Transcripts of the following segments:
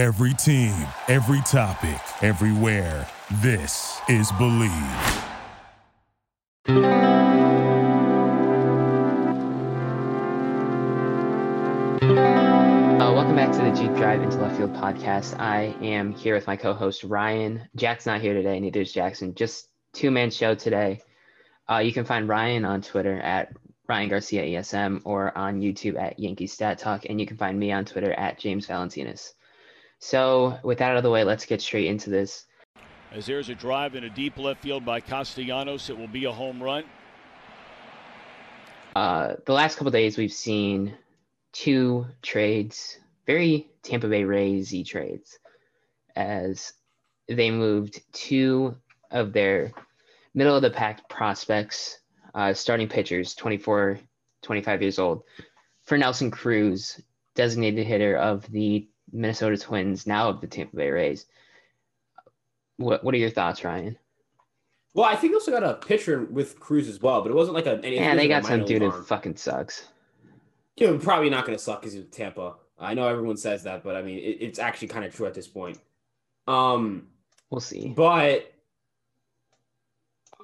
Every team, every topic, everywhere. This is Believe. Uh, welcome back to the Deep Drive into Left Field podcast. I am here with my co-host Ryan. Jack's not here today, neither is Jackson. Just two-man show today. Uh, you can find Ryan on Twitter at Ryan Garcia ESM or on YouTube at Yankee Stat Talk, and you can find me on Twitter at James Valentinas. So, with that out of the way, let's get straight into this. As there's a drive in a deep left field by Castellanos, it will be a home run. Uh, the last couple days, we've seen two trades, very Tampa Bay Rays trades, as they moved two of their middle of the pack prospects, uh, starting pitchers, 24, 25 years old, for Nelson Cruz, designated hitter of the Minnesota Twins, now of the Tampa Bay Rays. What What are your thoughts, Ryan? Well, I think they also got a pitcher with Cruz as well, but it wasn't like a. Yeah, they got some dude who fucking sucks. Yeah, probably not going to suck because he's with Tampa. I know everyone says that, but I mean, it, it's actually kind of true at this point. Um, we'll see. But,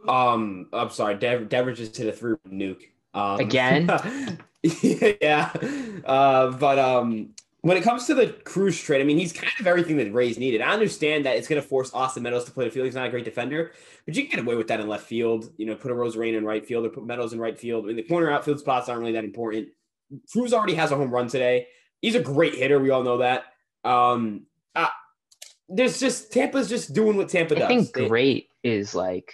um, I'm sorry, Dev, Devers just hit a three nuke. Um, Again? yeah. Uh, but um, when it comes to the Cruz trade, I mean, he's kind of everything that Rays needed. I understand that it's going to force Austin Meadows to play the field. He's not a great defender, but you can get away with that in left field. You know, put a Arozarena in right field or put Meadows in right field. I mean, the corner outfield spots aren't really that important. Cruz already has a home run today. He's a great hitter. We all know that. Um, uh, there's just Tampa's just doing what Tampa does. I think they, great is like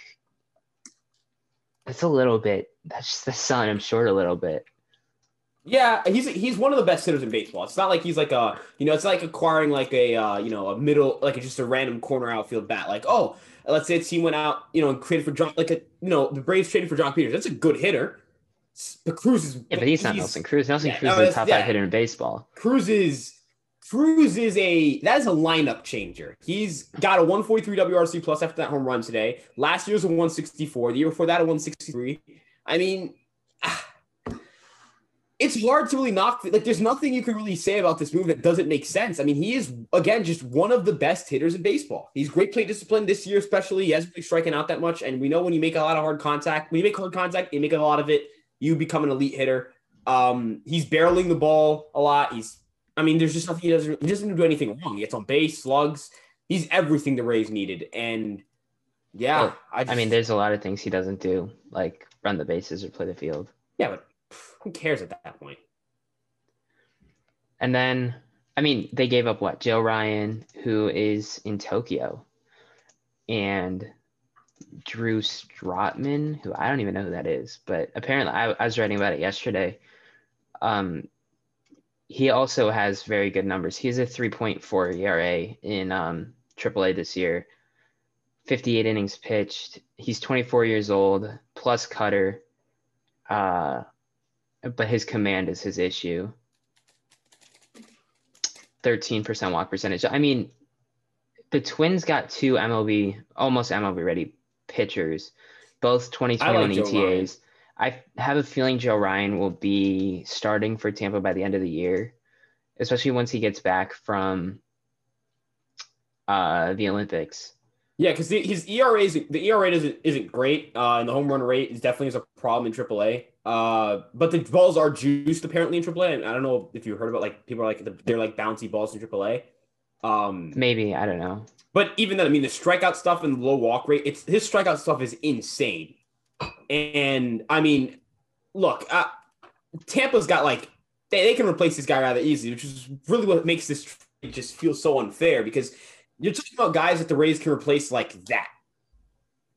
it's a little bit. That's just the sun. I'm short a little bit. Yeah, he's he's one of the best hitters in baseball. It's not like he's like a you know, it's like acquiring like a uh, you know a middle like just a random corner outfield bat. Like oh, let's say a team went out you know and traded for John like a you know the Braves traded for Joc Pederson. That's a good hitter. But Cruz is yeah, but he's not Nelson Cruz. Nelson yeah, Cruz no, is the top yeah. five hitter in baseball. Cruz is Cruz is a that is a lineup changer. He's got a 143 WRC plus after that home run today. Last year's a 164. The year before that a 163. I mean it's hard to really knock. Like, there's nothing you can really say about this move that doesn't make sense. I mean, he is again just one of the best hitters in baseball. He's great plate discipline this year, especially. He hasn't been striking out that much, and we know when you make a lot of hard contact, when you make hard contact, you make a lot of it. You become an elite hitter. Um, he's barreling the ball a lot. He's, I mean, there's just nothing he doesn't. He doesn't do anything wrong. He gets on base, slugs. He's everything the Rays needed, and yeah, well, I, just, I mean, there's a lot of things he doesn't do, like run the bases or play the field. Yeah, but who cares at that point? And then, I mean, they gave up what? Joe Ryan, who is in Tokyo, and Drew Strotman, who I don't even know who that is, but apparently I, I was writing about it yesterday. Um, he also has very good numbers. He has a 3.4 ERA in um, AAA this year, 58 innings pitched. He's 24 years old, plus cutter. Uh, but his command is his issue. 13% walk percentage. I mean, the Twins got two MLB, almost MLB ready pitchers, both 2021 like ETAs. I have a feeling Joe Ryan will be starting for Tampa by the end of the year, especially once he gets back from uh, the Olympics. Yeah, because his ERA is the ERA isn't isn't great, uh, and the home run rate is definitely is a problem in AAA. Uh, but the balls are juiced apparently in AAA. And I don't know if you heard about like people are like they're like bouncy balls in AAA. Um, maybe I don't know. But even then, I mean, the strikeout stuff and the low walk rate, it's his strikeout stuff is insane. And I mean, look, uh, Tampa's got like they, they can replace this guy rather easily, which is really what makes this just feel so unfair because you're talking about guys that the Rays can replace like that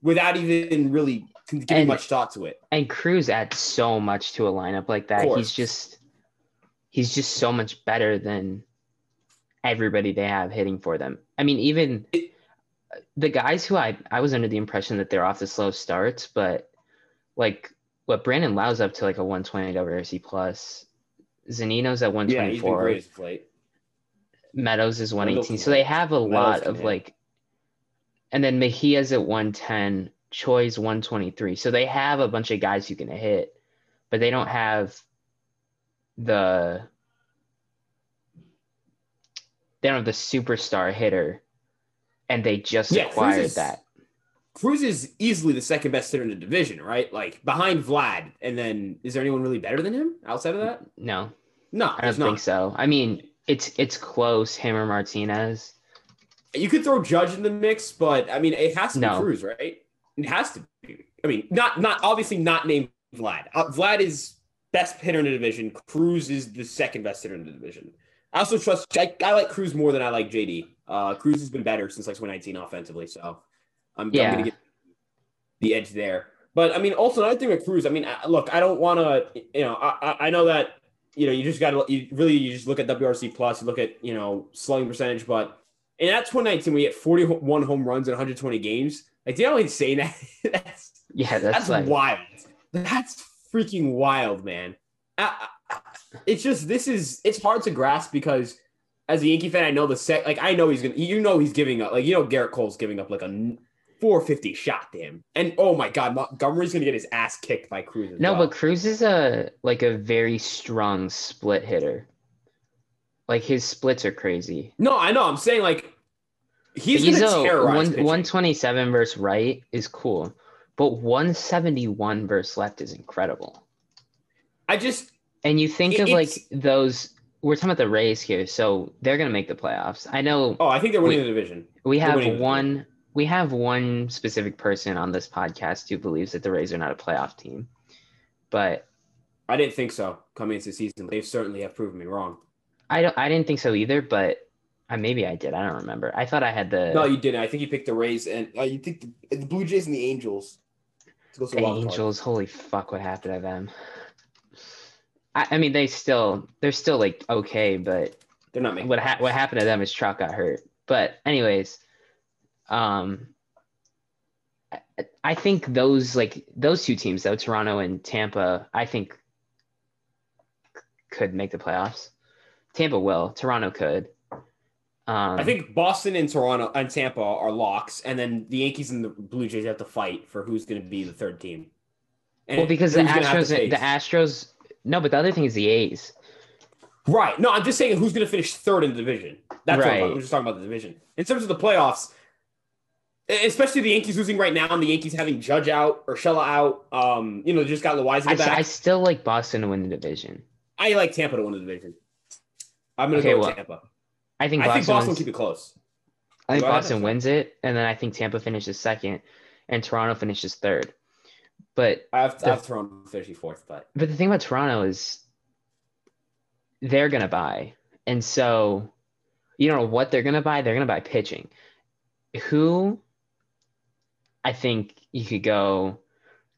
without even really giving and, much thought to it. And Cruz adds so much to a lineup like that. He's just he's just so much better than everybody they have hitting for them. I mean, even it, the guys who I I was under the impression that they're off the slow starts, but like what Brandon Lowe's up to like a 120 WRC plus. Zunino's at 124. Yeah, Meadows is 118. So they have a Meadows lot of hit. like, and then Mejia's at 110, Choi's 123. So they have a bunch of guys who can hit, but they don't have the they don't have the superstar hitter, and they just yeah, acquired is, that. Cruz is easily the second best hitter in the division, right? Like behind Vlad, and then is there anyone really better than him outside of that? No, no, I don't think not. so. I mean, it's it's close. Him or Martinez. You could throw Judge in the mix, but I mean, it has to no. be Cruz, right? It has to be. I mean, not not obviously not named Vlad. Uh, Vlad is best hitter in the division. Cruz is the second best hitter in the division. I also trust. I, I like Cruz more than I like JD. Uh, Cruz has been better since like 2019 offensively, so I'm, yeah. I'm going to get the edge there. But I mean, also another thing with Cruz. I mean, look, I don't want to. You know, I, I know that you know you just got to you really you just look at WRC plus, you look at you know slugging percentage, but in that 2019 we hit 41 home runs in 120 games. Like, do you know what saying that? that's yeah, that's, that's like, wild. That's freaking wild, man. I, I, it's just this is it's hard to grasp because as a Yankee fan, I know the set. Like I know he's gonna. You know he's giving up. Like you know Gerrit Cole's giving up like a 450 shot to him. And oh my God, Montgomery's gonna get his ass kicked by Cruz. No, well. but Cruz is a like a very strong split hitter. Like his splits are crazy. No, I know. I'm saying like he's, he's gonna a, terrorize. One, 127 versus right is cool, but 171 versus left is incredible. I just and you think of like those. We're talking about the Rays here, so they're gonna make the playoffs. I know. Oh, I think they're winning we, the division. We have one. We have one specific person on this podcast who believes that the Rays are not a playoff team, but I didn't think so coming into the season. They certainly have proven me wrong. I don't. I didn't think so either, but I, maybe I did. I don't remember. I thought I had the. No, you didn't. I think you picked the Rays and uh, you think the, the Blue Jays and the Angels. The Angels, holy fuck! What happened to them? I, I, mean, they still they're still like okay, but they're not making. What ha- what happened to them is Trout got hurt. But anyways, um, I, I think those like those two teams though, Toronto and Tampa, I think could make the playoffs. Tampa will. Toronto could. Um, I think Boston and Toronto and Tampa are locks, and then the Yankees and the Blue Jays have to fight for who's going to be the third team. And well, because the Astros, the Astros, no, but the other thing is the A's. Right. No, I'm just saying who's going to finish third in the division. That's right. what I'm, I'm just talking about the division. In terms of the playoffs, especially the Yankees losing right now, and the Yankees having Judge out, Urshela out. Um, you know, just got Loiza back. I still like Boston to win the division. I like Tampa to win the division. I'm going to okay, go with well, Tampa. I think Boston, I think Boston will keep it close. I think Boston wins it, and then I think Tampa finishes second, and Toronto finishes third. But I have, the, I have Toronto finishing fourth, but but the thing about Toronto is they're gonna buy, and so you don't know what they're gonna buy. They're gonna buy pitching. Who I think you could go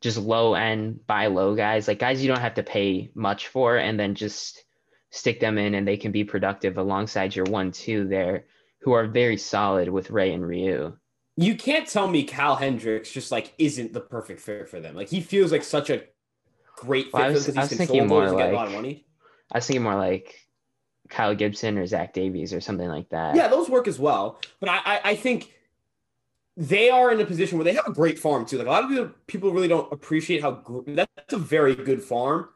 just low end buy low guys, like guys you don't have to pay much for, and then just stick them in and they can be productive alongside your one two there who are very solid with Ray and Ryu. You can't tell me Kyle Hendricks just like isn't the perfect fit for them. Like he feels like such a great fit well, I was, I was thinking more like, a lot of money. I was thinking more like Kyle Gibson or Zach Davies or something like that. Yeah, those work as well. But I, I, I think they are in a position where they have a great farm too. Like a lot of people really don't appreciate how that's a very good farm.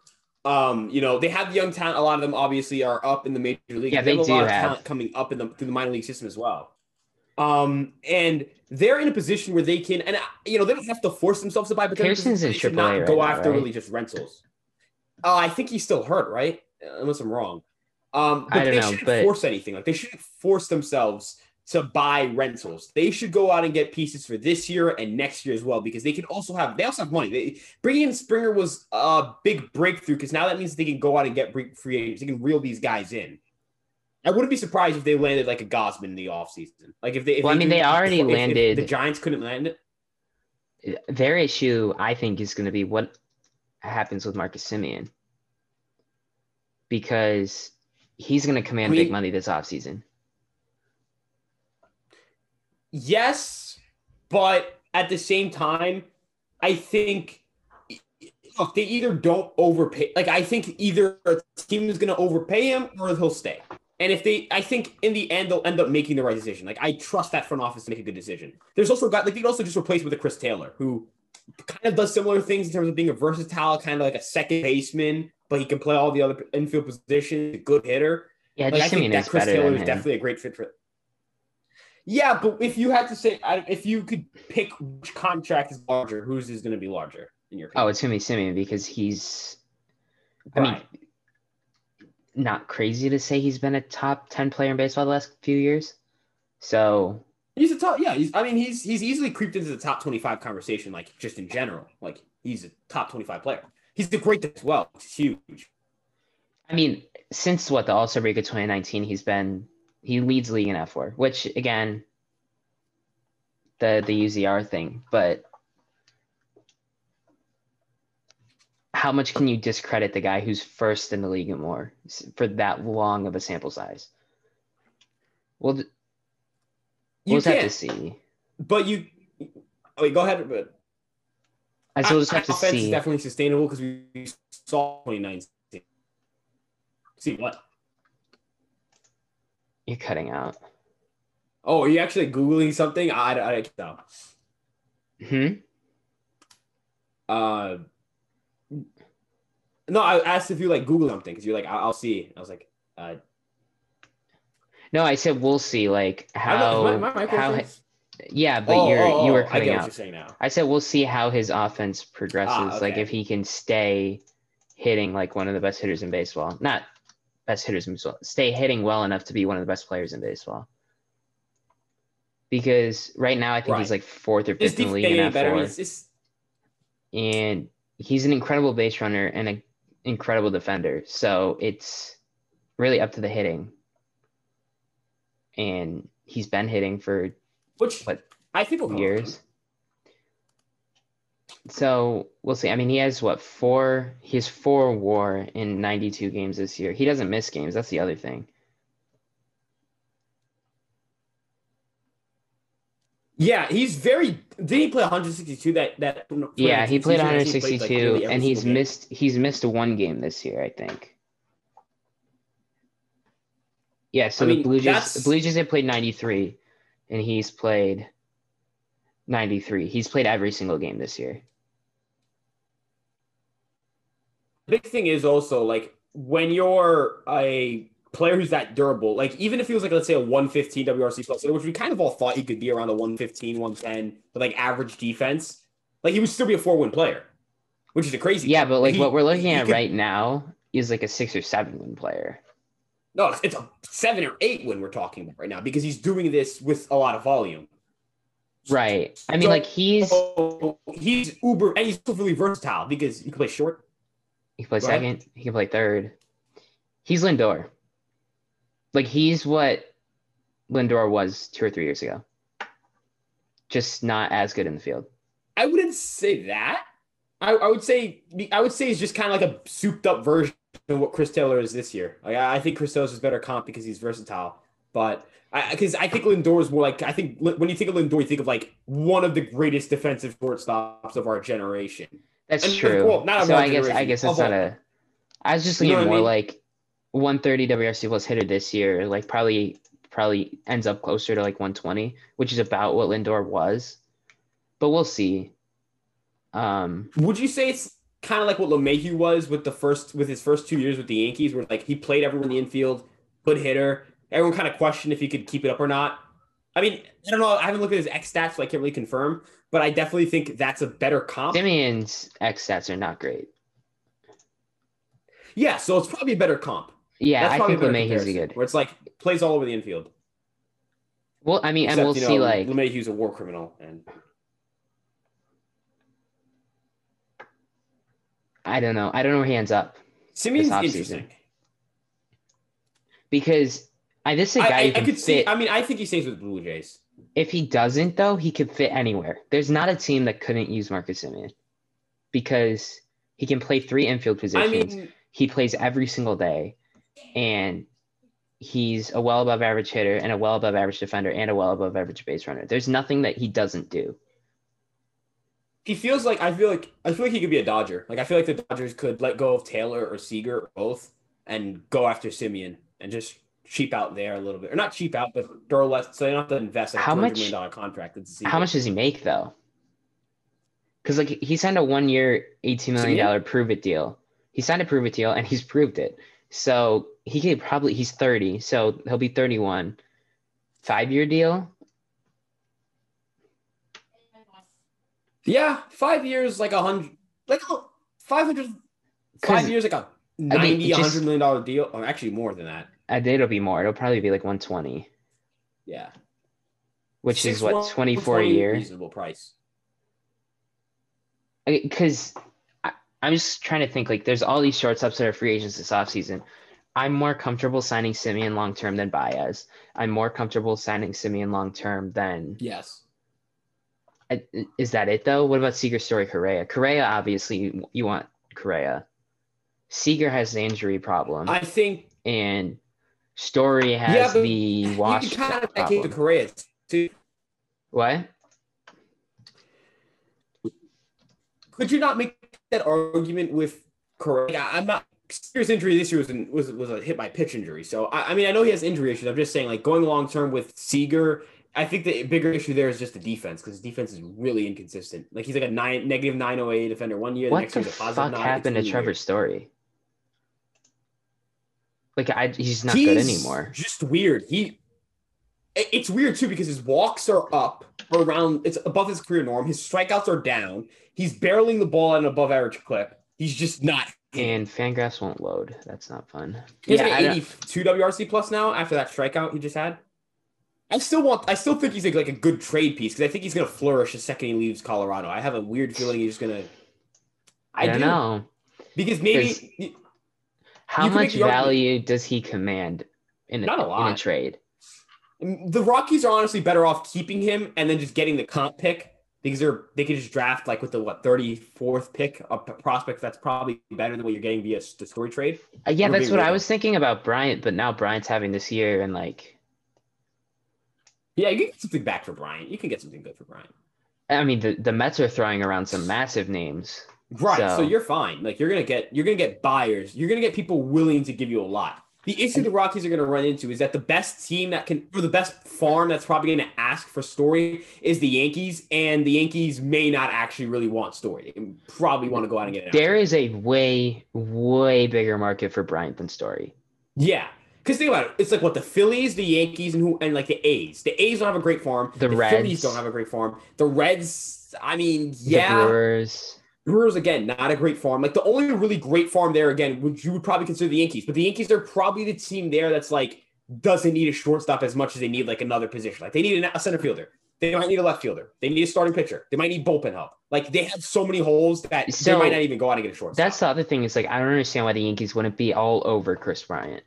Um, you know, they have young talent. A lot of them obviously are up in the major league. Yeah, they, they have a lot of talent coming up in the through the minor league system as well. Um, and they're in a position where they can, and you know, they don't have to force themselves to buy, but they should not right go now, after right? really just rentals. Uh, I think he's still hurt, right? Unless I'm wrong. Um, but they know, shouldn't but... force anything. Like they shouldn't force themselves to buy rentals. They should go out and get pieces for this year and next year as well because they can also have they also have money. They, bringing in Springer was a big breakthrough because now that means they can go out and get free agents. They can reel these guys in. I wouldn't be surprised if they landed like a Gausman in the offseason. Like if they, if well, they I mean, they already if, landed. If the Giants couldn't land it. Their issue, I think, is going to be what happens with Marcus Semien because he's going to command I mean, big money this offseason. Yes, but at the same time, I think look, they either don't overpay. Like I think either a team is going to overpay him or he'll stay. And if they, I think in the end they'll end up making the right decision. Like I trust that front office to make a good decision. There's also got like they could also just replace with a Chris Taylor who kind of does similar things in terms of being a versatile kind of like a second baseman, but he can play all the other infield positions. A good hitter. Yeah, like, just I think that Chris Taylor is definitely a great fit for. Yeah, but if you had to say, if you could pick which contract is larger, whose is going to be larger in your Oh, it's gonna be Semien because he's. I mean, not crazy to say he's been a top ten player in baseball the last few years. So He's a top, yeah. He's, I mean, he's he's easily creeped into the top twenty-five conversation, like just in general. Like he's a top twenty-five player. He's the great as well. It's huge. I mean, since what the All Star break of 2019, he's been he leads league in fWAR, which again, the the UZR thing, but how much can you discredit the guy who's first in the league and more for that long of a sample size? We'll You we'll just have to see. but you. Wait, go ahead. But I still just have to offense is see. definitely sustainable because we saw 2019. See what? You're cutting out. Oh, are you actually googling something? I I, I no. Hmm. Uh, no, I asked if you like Google something because you're like, I'll, I'll see. I was like, uh, No, I said we'll see. Like how know, my, my how yeah, but Oh, you're oh, you were oh, I cutting what out. you're saying now. I said we'll see how his offense progresses. Ah, Like if he can stay hitting like one of the best hitters in baseball, not best hitters in baseball, stay hitting well enough to be one of the best players in baseball. Because right now I think he's like fourth or fifth in the league in getting better? fWAR, it's, it's, and he's an incredible base runner and an incredible defender. So it's really up to the hitting. And he's been hitting for which What, I think years. So we'll see. I mean, he has what four? He has four WAR in 92 games this year. He doesn't miss games. That's the other thing. Yeah, he's very. Did he play 162? That that. Yeah, he played season? I think he 162, played, like, and he's game. missed. He's missed one game this year, I think. Yeah. So I the Blue Jays, the Blue Jays have played 93, and he's played 93. He's played every single game this year. Big thing is also like when you're a player who's that durable, like even if he was like let's say a 115 WRC plus, which we kind of all thought he could be around a 115, 110 with like average defense, like he would still be a four win player, which is a crazy. Yeah, but like He- what we're looking at could- right now is like a six or seven win player. No, it's- it's a seven or eight win we're talking about right now because he's doing this with a lot of volume. Right. I mean, So- like he's he's uber and he's really versatile because he can play short. He can play second, he can play third. He's Lindor. Like he's what Lindor was two or three years ago. Just not as good in the field. I wouldn't say that. I, I would say I would say he's just kind of like a souped up version of what Chris Taylor is this year. Like, I I think Chris Taylor's is better comp because he's versatile, but because I, think Lindor is more like I think when you think of Lindor, you think of like one of the greatest defensive shortstops of our generation. That's And, true. well, not so I guess I guess it's not a. I was just You know thinking I more mean? like 130 WRC plus hitter this year. Like probably probably ends up closer to like 120, which is about what Lindor was. But we'll see. Um, Would you say it's kind of like what LeMahieu was with the first with his first two years with the Yankees, where like he played everyone in the infield, good hitter. Everyone kind of questioned if he could keep it up or not. I mean, I don't know. I haven't looked at his X stats, so I can't really confirm. But I definitely think that's a better comp. Semien's X stats are not great. Yeah, so it's probably a better comp. Yeah, That's I think LeMahieu's good. Where it's like plays all over the infield. Well, I mean, and Except, we'll you see. know, Like, LeMahieu's a war criminal, and I don't know. I don't know where he ends up Semien's interesting. because I this is a I, guy I, I can could see. fit. I mean, I think he stays with the Blue Jays. if he doesn't, though, he could fit anywhere. There's not a team that couldn't use Marcus Semien because he can play three infield I positions. mean, he plays every single day, and he's a well above average hitter and a well above average defender and a well above average base runner. There's nothing that he doesn't do. he feels like I feel like I feel like he could be a Dodger. Like I feel like the Dodgers could let go of Taylor or Seager or both and go after Semien and just cheap out there a little bit, or not cheap out, but throw less so they don't have to invest like How a hundred much- million dollar contract. How much does he make though? Because like he signed a one year, eighteen million dollar prove it deal. He signed a prove it deal and he's proved it. So he could probably he's 30, so he'll be 31. Five year deal. Yeah, five years, like a hundred, like a 500, five years, like a 90, I mean, just, 100 million dollar deal, or actually more than that. I think it'll be more. It'll probably be like 120. Yeah. Which Six, is what, 24 a year? Reasonable price. Because I'm just trying to think like there's all these shortstops that are free agents this offseason. I'm more comfortable signing Semien long term than Baez. I'm more comfortable signing Semien long term than yes. Is that it though? What about Seager, Story, Correa? Correa, obviously, you want Correa. Seager has the injury problem. I think, and Story has yeah, the wash. You kind of problem. the too. What? Could you not make that argument with Correa? I'm not. serious injury this year was was was a hit by pitch injury. So I, I mean I know he has injury issues. I'm just saying like going long term with Seager I think the bigger issue there is just the defense because his defense is really inconsistent. Like he's like a nine negative nine oh eight defender one year. The what next the year, fuck happened to Trevor Story? Like I, he's not he's good anymore. Just weird. He, it's weird too because his walks are up around. It's above his career norm. His strikeouts are down. He's barreling the ball at an above average clip. He's just not. And Fangraphs won't load. That's not fun. He's yeah, an 82 WRC plus now after that strikeout he just had. I still want. I still think he's like, like a good trade piece because I think he's going to flourish the second he leaves Colorado. I have a weird feeling he's going to. I, don't do. know because maybe. How much value does he command in a, Not a lot. in a trade? The Rockies are honestly better off keeping him and then just getting the comp pick because they're they could just draft like with the what 34th pick a prospect that's probably better than what you're getting via the story trade. Uh, yeah, that's what I was thinking about Bryant, but now Bryant's having this year and like yeah, you can get something back for Bryant. You can get something good for Bryant. I mean, the, the Mets are throwing around some massive names. Right. So. so. you're fine. Like you're gonna get you're gonna get buyers. You're gonna get people willing to give you a lot. The issue the Rockies are gonna run into is that the best team that can or the best farm that's probably gonna ask for Story is the Yankees, and the Yankees may not actually really want Story. They probably want to go out and get it. There is a way, way bigger market for Bryant than Story. Yeah. Because think about it, it's like what the Phillies, the Yankees, and who and like the A's. The A's don't have a great farm. The, the Reds Phillies don't have a great farm. The Reds, I mean, yeah. The Brewers. Brewers again, not a great farm. Like the only really great farm there again would you would probably consider the Yankees, but the Yankees are probably the team there that's like doesn't need a shortstop as much as they need like another position. Like they need a center fielder. They might need a left fielder. They need a starting pitcher. They might need bullpen help. Like they have so many holes that so, they might not even go out and get a shortstop. That's the other thing. Is like I don't understand why the Yankees wouldn't be all over Kris Bryant.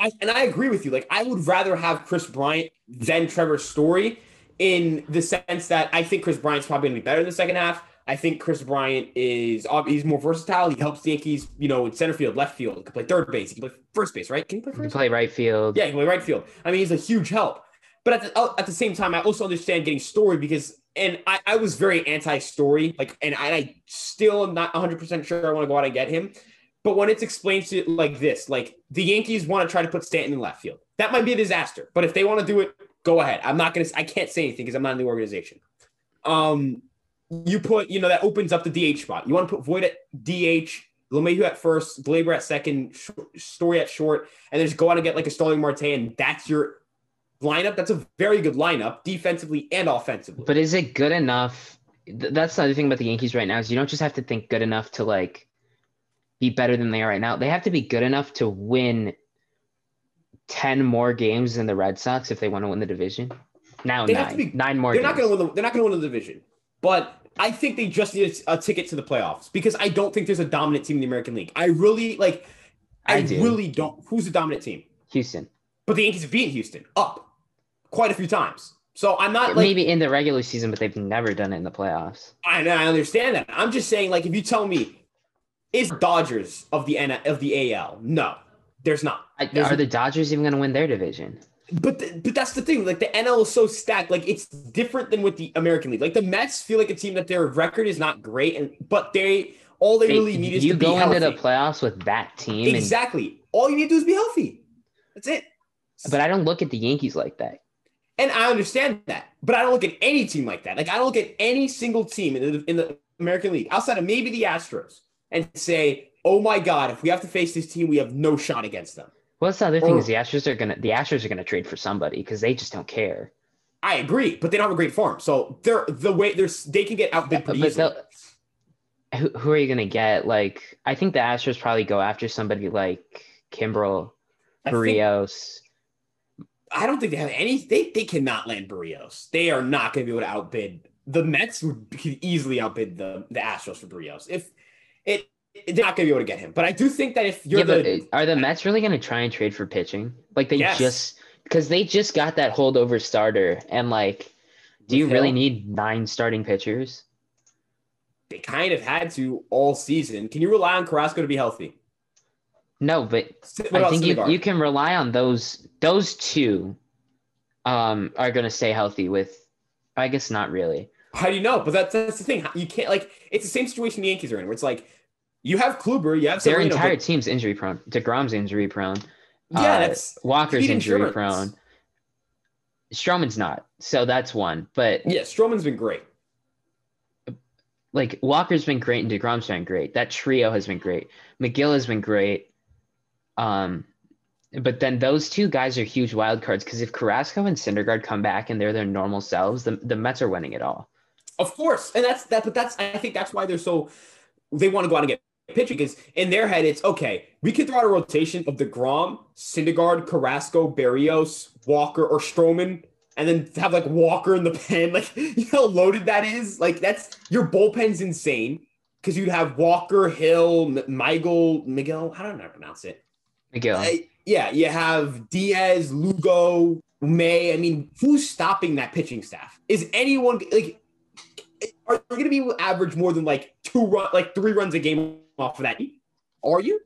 I, and I agree with you. Like, I would rather have Kris Bryant than Trevor Story in the sense that I think Kris Bryant's probably going to be better in the second half. I think Kris Bryant is he's more versatile. He helps the Yankees, you know, in center field, left field. He can play third base. He can play first base, right? Can he play first? He can play right field. Yeah, he can play right field. I mean, he's a huge help. But at the, at the same time, I also understand getting Story because, and I, I was very anti-Story, like, and I, I still am not 100% sure I want to go out and get him but when it's explained to like this, like the Yankees want to try to put Stanton in left field, that might be a disaster. But if they want to do it, go ahead. I'm not gonna. I can't say anything because I'm not in the organization. Um, you put, you know, that opens up the DH spot. You want to put Voit at DH, LeMahieu at first, Gleyber at second, Story at short, and then just go out and get like a Starling Marte, and that's your lineup. That's a very good lineup, defensively and offensively. But is it good enough? That's the other thing about the Yankees right now is you don't just have to think good enough to like be better than they are right now. They have to be good enough to win 10 more games than the Red Sox if they want to win the division. Now they nine. Be, nine more They're games. not going to win the, they're not going to win the division. But I think they just need a, a, ticket to the playoffs because I don't think there's a dominant team in the American League. I really like I, I do. really don't. Who's the dominant team? Houston. But the Yankees have beaten Houston up quite a few times. So I'm not like, maybe in the regular season, but they've never done it in the playoffs. I I understand that. I'm just saying, like, if you tell me is Dodgers of the N of the AL. No, there's not. There's Are the Dodgers even going to win their division? But the, but that's the thing. Like the NL is so stacked. Like it's different than with the American League. Like the Mets feel like a team that their record is not great, and but they all they, really need is you to go into the playoffs with that team. Exactly. And, all you need to do is be healthy. That's it. But I don't look at the Yankees like that. And I understand that, but I don't look at any team like that. Like I don't look at any single team in the in the American League outside of maybe the Astros and say oh my god, if we have to face this team, we have no shot against them. Well, that's the other thing or, is the Astros are gonna the Astros are gonna trade for somebody because they just don't care. I agree, but they don't have a great farm, so they're the way they're they can get outbid pretty easily. Who, who are you gonna get? Like, I think the Astros probably go after somebody like Kimbrel, Berrios. I don't think they have any. They they cannot land Berrios. They are not going to be able to outbid the Mets. Would easily outbid the the Astros for Berrios. If it, they're not going to be able to get him. But I do think that if you're yeah, the, are the Mets really going to try and trade for pitching? Like they yes. just because they just got that holdover starter, and like, do With you really need nine starting pitchers? They kind of had to all season. Can you rely on Carrasco to be healthy? No, but I think you, you can rely on those those two um are gonna stay healthy with I guess not really. How do you know? But that's that's the thing. You can't like it's the same situation the Yankees are in where it's like you have Kluber, you have their entire but... team's injury prone. DeGrom's injury prone. Yeah, uh, that's Walker's injury insurance. prone. Stroman's not, so that's one. But yeah, Stroman's been great. Like Walker's been great and Degrom's been great. That trio has been great. Megill has been great. Um, but then those two guys are huge wild cards because if Carrasco and Syndergaard come back and they're their normal selves, the, the Mets are winning it all. Of course, and that's that. But that's I think that's why they're so they want to go out and get pitching because in their head it's okay. We can throw out a rotation of deGrom, Syndergaard, Carrasco, Berrios, Walker, or Stroman, and then have like Walker in the pen. Like you know how loaded that is. Like that's your bullpen's insane because you'd have Walker, Hill, Michael, Miguel. How do I pronounce it? Miguel. Uh, yeah, you have Diaz, Lugo, May. I mean, who's stopping that pitching staff? Is anyone like? Are you going to be able to average more than like two run, like three runs a game off of that? Are you?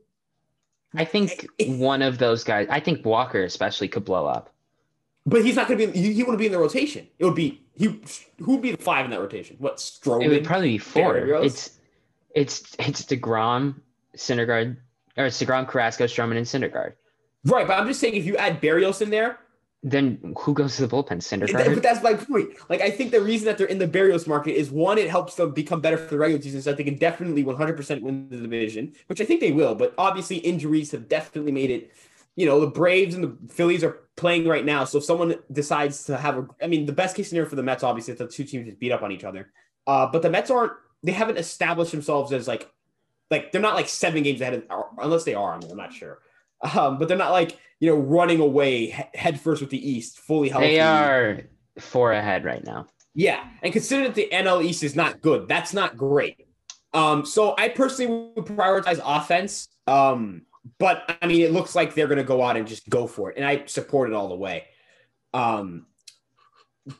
I think one of those guys. I think Walker especially could blow up. But he's not going to be. He, he wouldn't be in the rotation. It would be he. Who would be the five in that rotation? What Stroman? It would probably be four. It's it's it's Degrom, Syndergaard, or Degrom, Carrasco, Stroman, and Syndergaard. Right, but I'm just saying if you add Berrios in there, then who goes to the bullpen? Syndergaard. But that's my point. Like I think the reason that they're in the Berrios market is one, it helps them become better for the regular season, so they can definitely 100% win the division, which I think they will. But obviously, injuries have definitely made it. You know, the Braves and the Phillies are playing right now, so if someone decides to have a, I mean, the best case scenario for the Mets, obviously, if the two teams just beat up on each other. Uh, but the Mets aren't. They haven't established themselves as like, like they're not like seven games ahead of, unless they are. I mean, I'm not sure. Um, but they're not like you know running away headfirst with the East, fully healthy. They are four ahead right now. Yeah, and considering that the NL East is not good, that's not great. Um, so I personally would prioritize offense. Um, but I mean, it looks like they're going to go out and just go for it, and I support it all the way. Um,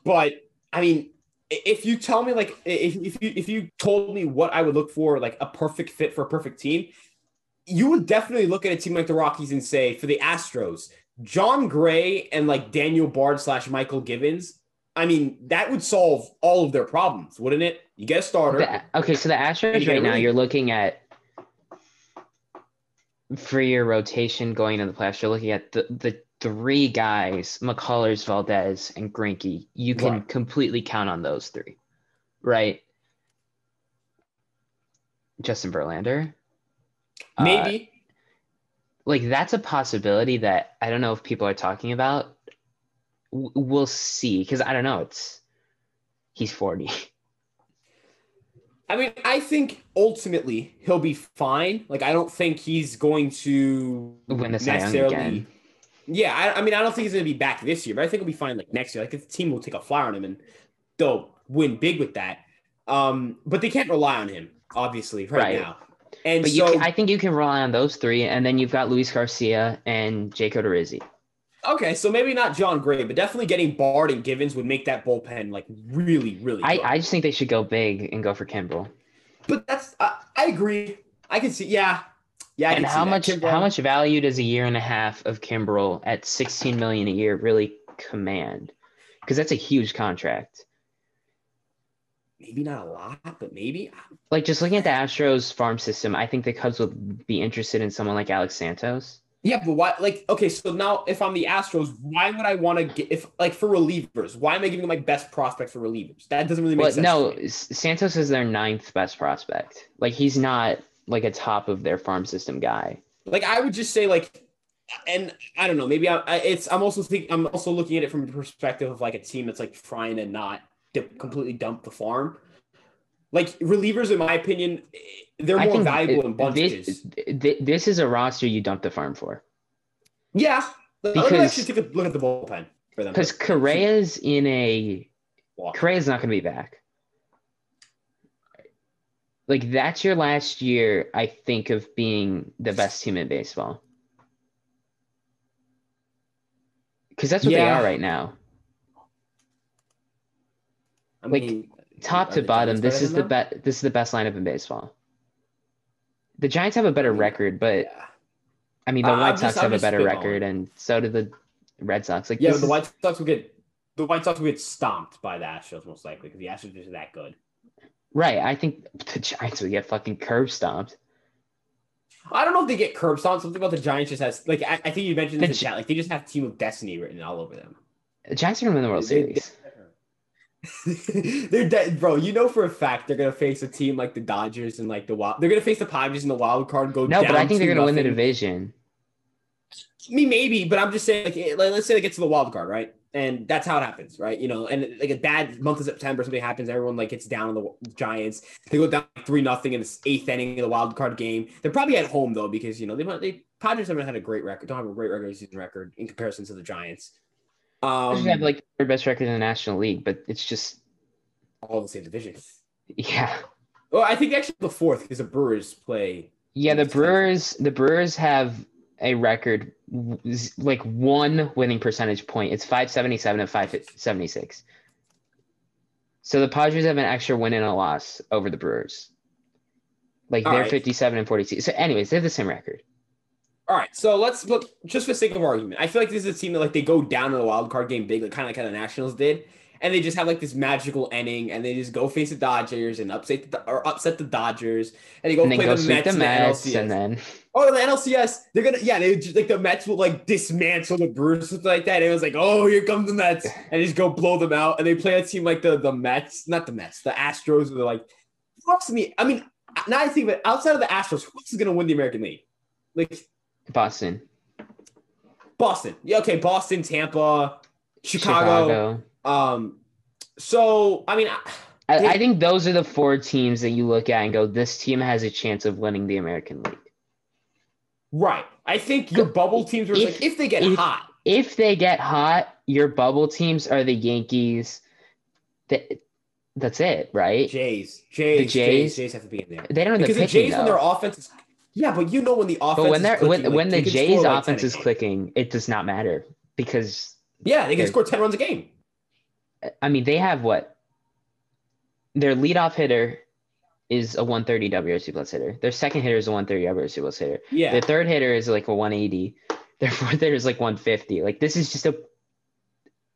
but I mean, if you tell me like if, if you if you told me what I would look for like a perfect fit for a perfect team, you would definitely look at a team like the Rockies and say, for the Astros, Jon Gray and like Daniel Bard slash Mychal Givens, I mean, that would solve all of their problems, wouldn't it? You get a starter. The, okay, so the Astros right now, you're looking at for your rotation going into the playoffs, you're looking at the, the three guys, McCullers, Valdez, and Greinke. You can right. completely count on those three, right? Justin Verlander. Maybe. Uh, like that's a possibility that I don't know if people are talking about. We'll see because I don't know. It's he's forty. I mean, I think ultimately he'll be fine. Like, I don't think he's going to win the necessarily. Again. Yeah, I, I, mean, I don't think he's going to be back this year, but I think he'll be fine like next year. Like, the team will take a flyer on him and they'll win big with that. Um, but they can't rely on him, obviously, right, right. now. And but so, can, I think you can rely on those three, and then you've got Luis Garcia and Jake Odorizzi. Okay, so maybe not Jon Gray, but definitely getting Bard and Givens would make that bullpen like really, really. I, I just think they should go big and go for Kimbrel. But that's uh, I agree. I can see, yeah, yeah. I and how much Kimbrel. how much value does a year and a half of Kimbrel at sixteen million a year really command? Because that's a huge contract maybe not a lot, but maybe. Uh, like just looking at the Astros farm system, I think the Cubs would be interested in someone like Alex Santos. Yeah, but why? Like, okay, so now if I'm the Astros, why would I want to get if like for relievers? Why am I giving them my best prospect for relievers? That doesn't really make well, sense. No, Santos is their ninth best prospect. Like he's not like a top of their farm system guy. Like I would just say like, and I don't know, maybe I, I it's I'm also thinking I'm also looking at it from the perspective of like a team that's like trying to not completely dump the farm. Like relievers, in my opinion, they're more valuable in bunches. This, this is a roster you dump the farm for. Yeah, because, let me actually take a look at the bullpen for them. Because Correa's in a Correa's not going to be back. Like that's your last year, I think, of being the best team in baseball. Because that's what yeah. they are right now. I mean, like top to bottom, this is the best. This is the best lineup in baseball. The Giants have a better record, but yeah. I mean, the uh, White Sox just, have a better record, and so do the Red Sox. Like, yeah, the White Sox will get the White Sox will get stomped by the Astros most likely because the Astros are that good. Right. I think the Giants would get fucking curb stomped. I don't know if they get curb stomped. Something about the Giants just has like I, I think you mentioned this the in chat. Like they just have team of destiny written all over them. The Giants are gonna win the World Series. they're dead, bro. You know for a fact they're gonna face a team like the Dodgers and like the Wild. They're gonna face the Padres in the wild card. Go no, but I think they're gonna nothing. win the division. I mean, maybe, but I'm just saying, like, like, let's say they get to the wild card, right? And that's how it happens, right? You know, and like a bad month of September, something happens, everyone like gets down on the Giants. They go down three nothing in the eighth inning of the wild card game. They're probably at home though, because you know they they Padres haven't had a great record, don't have a great regular season record in comparison to the Giants. Um, they have like their best record in the National League, but it's just all the same division. Yeah. Well, I think actually the fourth because the Brewers play. Yeah, the Brewers. The Brewers have a record like one winning percentage point. It's 577 and 576. So the Padres have an extra win and a loss over the Brewers. Like they're right. 57 and 42. So, anyways, they have the same record. All right, so let's look just for sake of argument. I feel like this is a team that like they go down in the wild card game big, like kind of like how the Nationals did, and they just have like this magical inning, and they just go face the Dodgers and upset the or upset the Dodgers, and they go and play go the, Mets the Mets, and, the and then oh the NLCS, they're gonna yeah, they just, like the Mets will like dismantle the Brewers something like that. And it was like oh here come the Mets, and just go blow them out, and they play a team like the the Mets, not the Mets, the Astros, they're like fucks me. I mean, now I think of it, outside of the Astros, who's gonna win the American League? Like Boston. Boston. Yeah, okay, Boston, Tampa, Chicago. Chicago. Um, so I mean, I, I, think those are the four teams that you look at and go, this team has a chance of winning the American League. Right. I think your bubble teams are if, like if they get if, hot. If they get hot, your bubble teams are the Yankees. That that's it, right? Jays, Jays, the Jays, Jays, have to be in there. They don't have because the, pitching, Jays though. when their offense is. Yeah, but you know when the offense. But when they're clicking, when, like, when the Jays offense is clicking, it does not matter because. Yeah, they can score ten runs a game. I mean, they have what? Their leadoff hitter is a 130 WRC plus hitter. Their second hitter is a 130 WRC plus hitter. Yeah. Their third hitter is like a 180. Their fourth hitter is like 150. Like this is just a.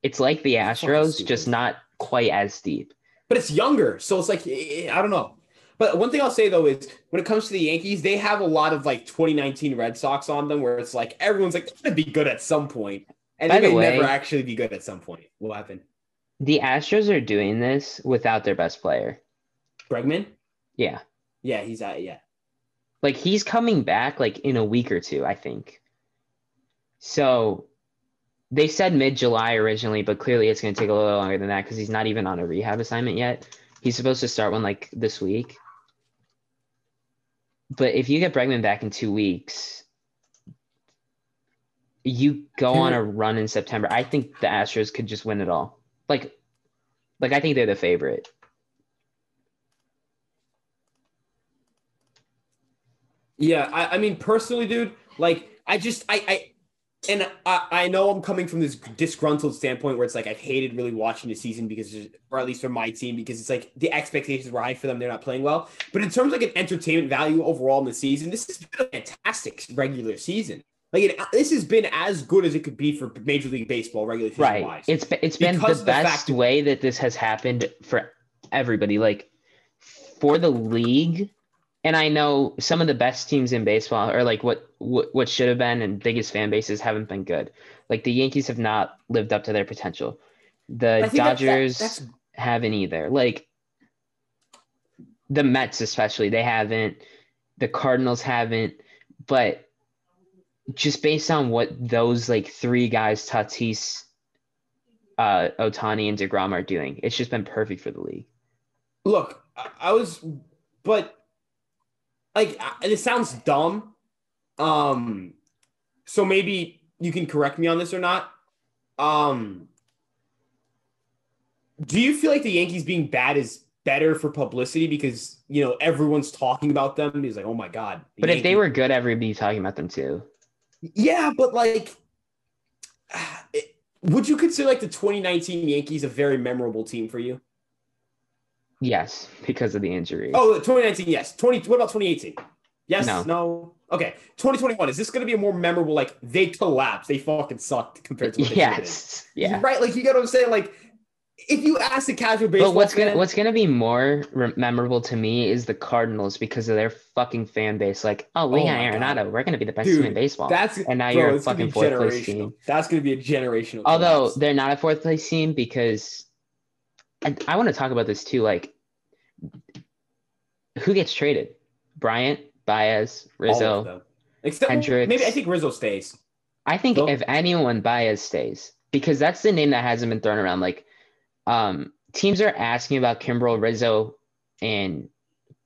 It's like the Astros, just not quite as steep. But it's younger, so it's like I don't know. But one thing I'll say though is when it comes to the Yankees, they have a lot of like 2019 Red Sox on them, where it's like everyone's like gonna be good at some point, and By they may way, never actually be good at some point. What happened? The Astros are doing this without their best player. Bregman? Yeah. Yeah, he's at yeah. Like he's coming back like in a week or two, I think. So they said mid July originally, but clearly it's going to take a little longer than that because he's not even on a rehab assignment yet. He's supposed to start one like this week. But if you get Bregman back in two weeks, you go on a run in September. I think the Astros could just win it all. Like, like I think they're the favorite. Yeah, I, I mean personally, dude, like I just I I and I, I know I'm coming from this disgruntled standpoint where it's like I've hated really watching the season because, or at least for my team, because it's like the expectations were high for them. They're not playing well. But in terms of like an entertainment value overall in the season, this has been a fantastic regular season. Like it, this has been as good as it could be for Major League Baseball regular season right. wise. It's it's been the best the way that this has happened for everybody. Like for the league, and I know some of the best teams in baseball are like what what, what should have been and biggest fan bases haven't been good. Like the Yankees have not lived up to their potential. The Dodgers that's, that's, haven't either. Like the Mets especially, they haven't The Cardinals haven't, but just based on what those like three guys, Tatis, uh, Ohtani, and Degrom are doing, it's just been perfect for the league. Look, I, I was, but like it sounds dumb. Um, so maybe you can correct me on this or not. Um, do you feel like the Yankees being bad is better for publicity because you know everyone's talking about them? He's like, oh my god. But Yankees. if they were good, everybody talking about them too. Yeah, but like, would you consider like the 2019 Yankees a very memorable team for you? Yes, because of the injury. Oh, 2019, yes. 20. What about 2018? Yes, no. no. Okay, 2021. Is this going to be a more memorable? Like they collapsed, they fucking sucked compared to what they yes, yeah, right. Like you get what I'm saying. Like if you ask the casual baseball, but what's fan, gonna what's gonna be more re- memorable to me is the Cardinals because of their fucking fan base. Like, oh, we oh Arenado, God. we're gonna be the best Dude, team in baseball. That's and now bro, you're a fucking fourth place team. That's gonna be a generational. Although collapse. they're not a fourth place team because, I, I want to talk about this too. Like, who gets traded? Bryant, Baez, Rizzo, except Hendricks. maybe I think Rizzo stays. I think if anyone, Baez stays because that's the name that hasn't been thrown around. Like, um, teams are asking about Kimbrel, Rizzo, and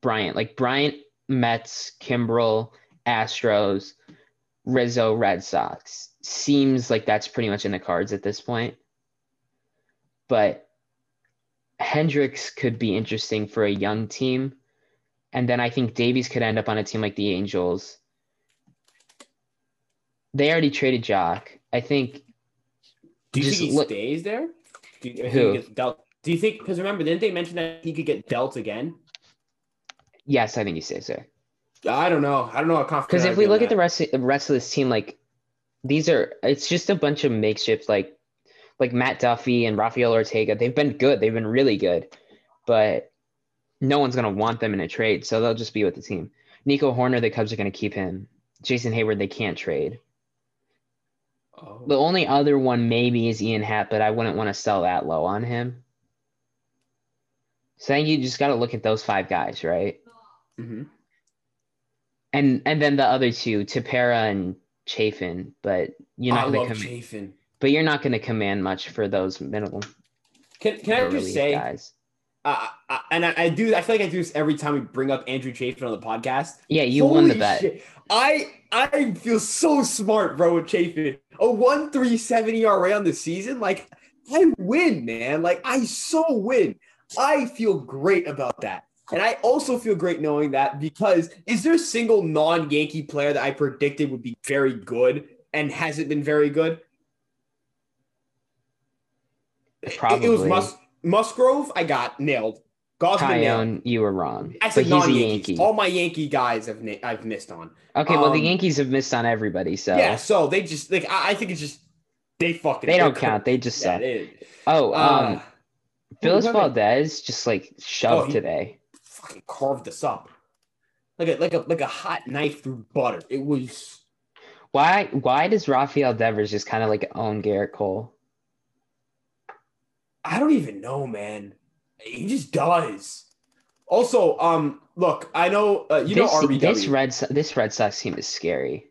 Bryant. Like Bryant, Mets, Kimbrel, Astros, Rizzo, Red Sox. Seems like that's pretty much in the cards at this point. But Hendricks could be interesting for a young team. And then I think Davies could end up on a team like the Angels. They already traded Joc. I think. Do you think he look, stays there? Do you, Who? He dealt, do you think? Because remember, didn't they mention that he could get dealt again? Yes, I think he stays there. I don't know. I don't know how confident. Because if we look at the rest, of, the rest of this team, like these are, it's just a bunch of makeshift, like like Matt Duffy and Rafael Ortega. They've been good. They've been really good, but no one's gonna want them in a trade, so they'll just be with the team. Nico Hoerner, the Cubs are gonna keep him. Jason Heyward, they can't trade. Oh. The only other one maybe is Ian Happ, but I wouldn't want to sell that low on him. So I think you just got to look at those five guys, right? Mm-hmm. And and then the other two, Tepera and Chafin, but you're not going to come. Chafin. But you're not going to command much for those minimum. Can Can I just say, guys. Uh, I, and I, I, do. I feel like I do this every time we bring up Andrew Chafin on the podcast. Yeah, you Holy won the bet. Shit. I I feel so smart, bro, with Chafin. A one three seven ERA on the season, like I win, man. Like I so win. I feel great about that. And I also feel great knowing that because is there a single non Yankee player that I predicted would be very good and hasn't been very good? Probably. It, it was Mus- Musgrove. I got nailed. Nailed. you were wrong. I said non Yankee. All my Yankee guys have na- I've missed on. Okay, well um, the Yankees have missed on everybody. So yeah, so they just like I, I think it's just they fucking they don't count. They just suck. Yeah, oh, um, uh, Phillips Valdez just like shoved oh, today. Fucking carved us up like a like a like a hot knife through butter. It was. Why why does Rafael Devers just kind of like own Gerrit Cole? I don't even know, man. He just does. Also, um, look, I know uh, you this, know RBW. This Red this Red Sox team is scary.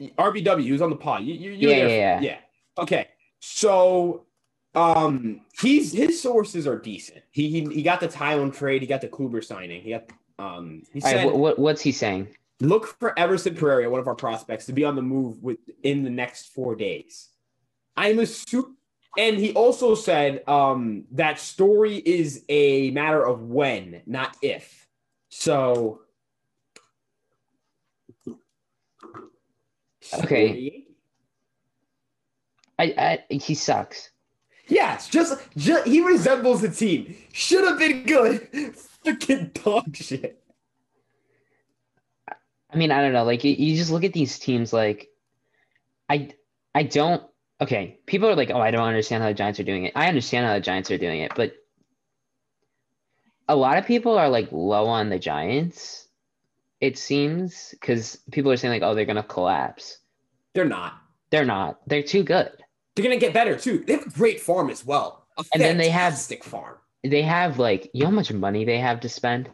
RBW, who's on the pod. You, you, yeah, yeah, yeah, yeah. Okay, so um, he's his sources are decent. He he, he got the Taijuan trade. He got the Kluber signing. He got um. He said, right, what, what's he saying? Look for Everson Pereira, one of our prospects, to be on the move within the next four days. I'm assuming and he also said um, that story is a matter of when, not if. So, okay. I, I he sucks. Yes, just, just he resembles the team. Should have been good. Fucking dog shit. I mean, I don't know. Like you, you just look at these teams. Like, I I don't okay, people are like, oh, I don't understand how the Giants are doing it. I understand how the Giants are doing it, but a lot of people are like low on the Giants, it seems, because people are saying like, oh, they're gonna collapse. They're not. They're not. They're too good. They're gonna get better too. They have a great farm as well. A and then they have stick farm. They have like you know how much money they have to spend.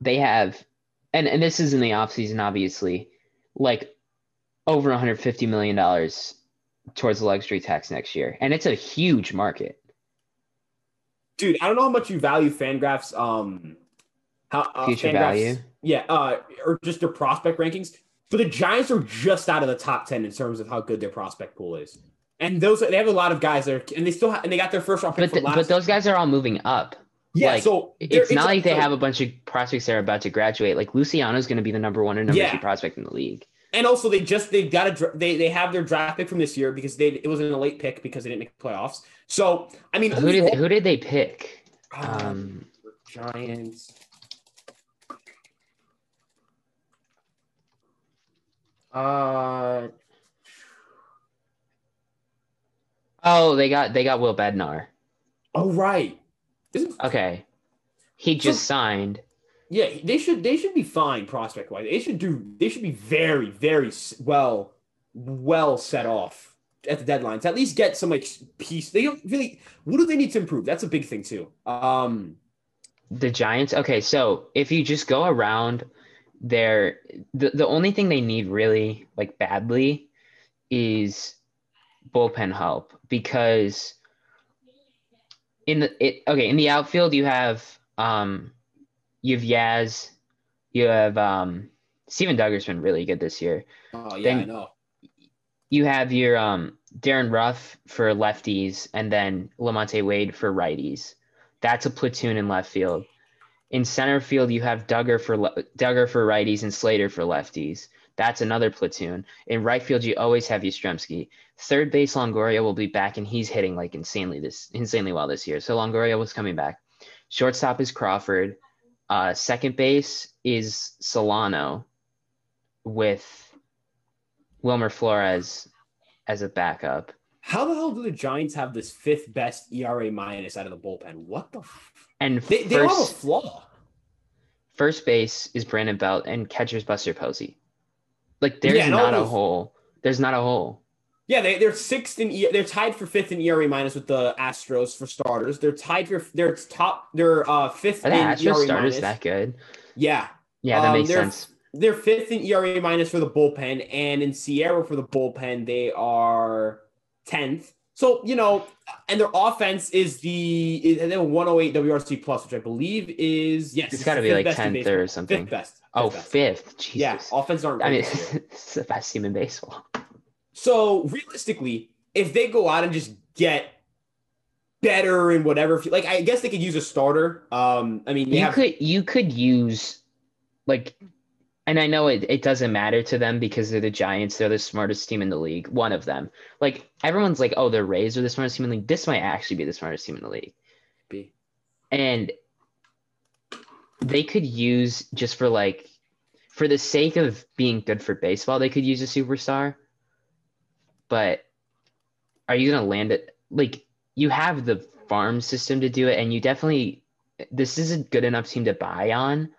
They have and and this is in the offseason, obviously, like over 150 million dollars towards the luxury tax next year, and it's a huge market. Dude, I don't know how much you value Fangraphs. Um, how uh, future value? Yeah, uh, or just their prospect rankings. But the Giants are just out of the top ten in terms of how good their prospect pool is. And those they have a lot of guys there, and they still have, and they got their first round pick. But, the, but those guys are all moving up. Yeah, like, so it's not like they have a bunch of prospects that are about to graduate. Like Luciano's going to be the number one or number yeah. two prospect in the league. And also, they just they've got a they they have their draft pick from this year because they it was in a late pick because they didn't make playoffs. So I mean, who did they, who did they pick? Um, um Giants. Uh. Oh, they got they got Will Bednar. Oh right. Isn't... Okay. He just so, signed. Yeah, they should they should be fine prospect wise. They should do they should be very very well well set off at the deadlines. at least get some like piece. They don't really. What do they need to improve? That's a big thing too. Um, the Giants. Okay, so if you just go around there, the the only thing they need really like badly is bullpen help because in the it okay in the outfield you have um you have Yaz, you have um Steven Duggar's been really good this year. Oh yeah, then I know. You have your um Darin Ruf for lefties and then Lamonte Wade for righties. That's a platoon in left field. In center field, you have Duggar for Duggar for righties and Slater for lefties. That's another platoon. In right field, you always have Yastrzemski. Third base, Longoria will be back, and he's hitting like insanely this insanely well this year. So Longoria was coming back. Shortstop is Crawford. Uh, second base is Solano, with Wilmer Flores as a backup. How the hell do the Giants have this fifth best ERA minus out of the bullpen? What the? F- and they, they first, have a flaw. First base is Brandon Belt, and catcher's Buster Posey. Like there's yeah, not a hole. There's not a hole. Yeah, they, they're sixth in they're tied for fifth in ERA minus with the Astros for starters. They're tied for they're top they're uh fifth Are the Astros ERA starters minus. that good? Yeah. Yeah, that um, makes sense. They're fifth in ERA minus for the bullpen, and in SIERA for the bullpen, they are tenth. So you know, and their offense is the is, they have 108 WRC plus, which I believe is yes, it's got to be like tenth or something. Fifth best. Oh, best. fifth. Jesus. Yeah, offense aren't. I mean, it's the best team in baseball. So realistically, if they go out and just get better and whatever, like I guess they could use a starter. Um, I mean, you have... could you could use like, and I know it, it doesn't matter to them because they're the Giants. They're the smartest team in the league. One of them. Like everyone's like, oh, the Rays are the smartest team in the league. This might actually be the smartest team in the league. Be. And they could use just for like for the sake of being good for baseball, they could use a superstar. But are you gonna land it like you have the farm system to do it and you definitely this is a good enough team to buy on.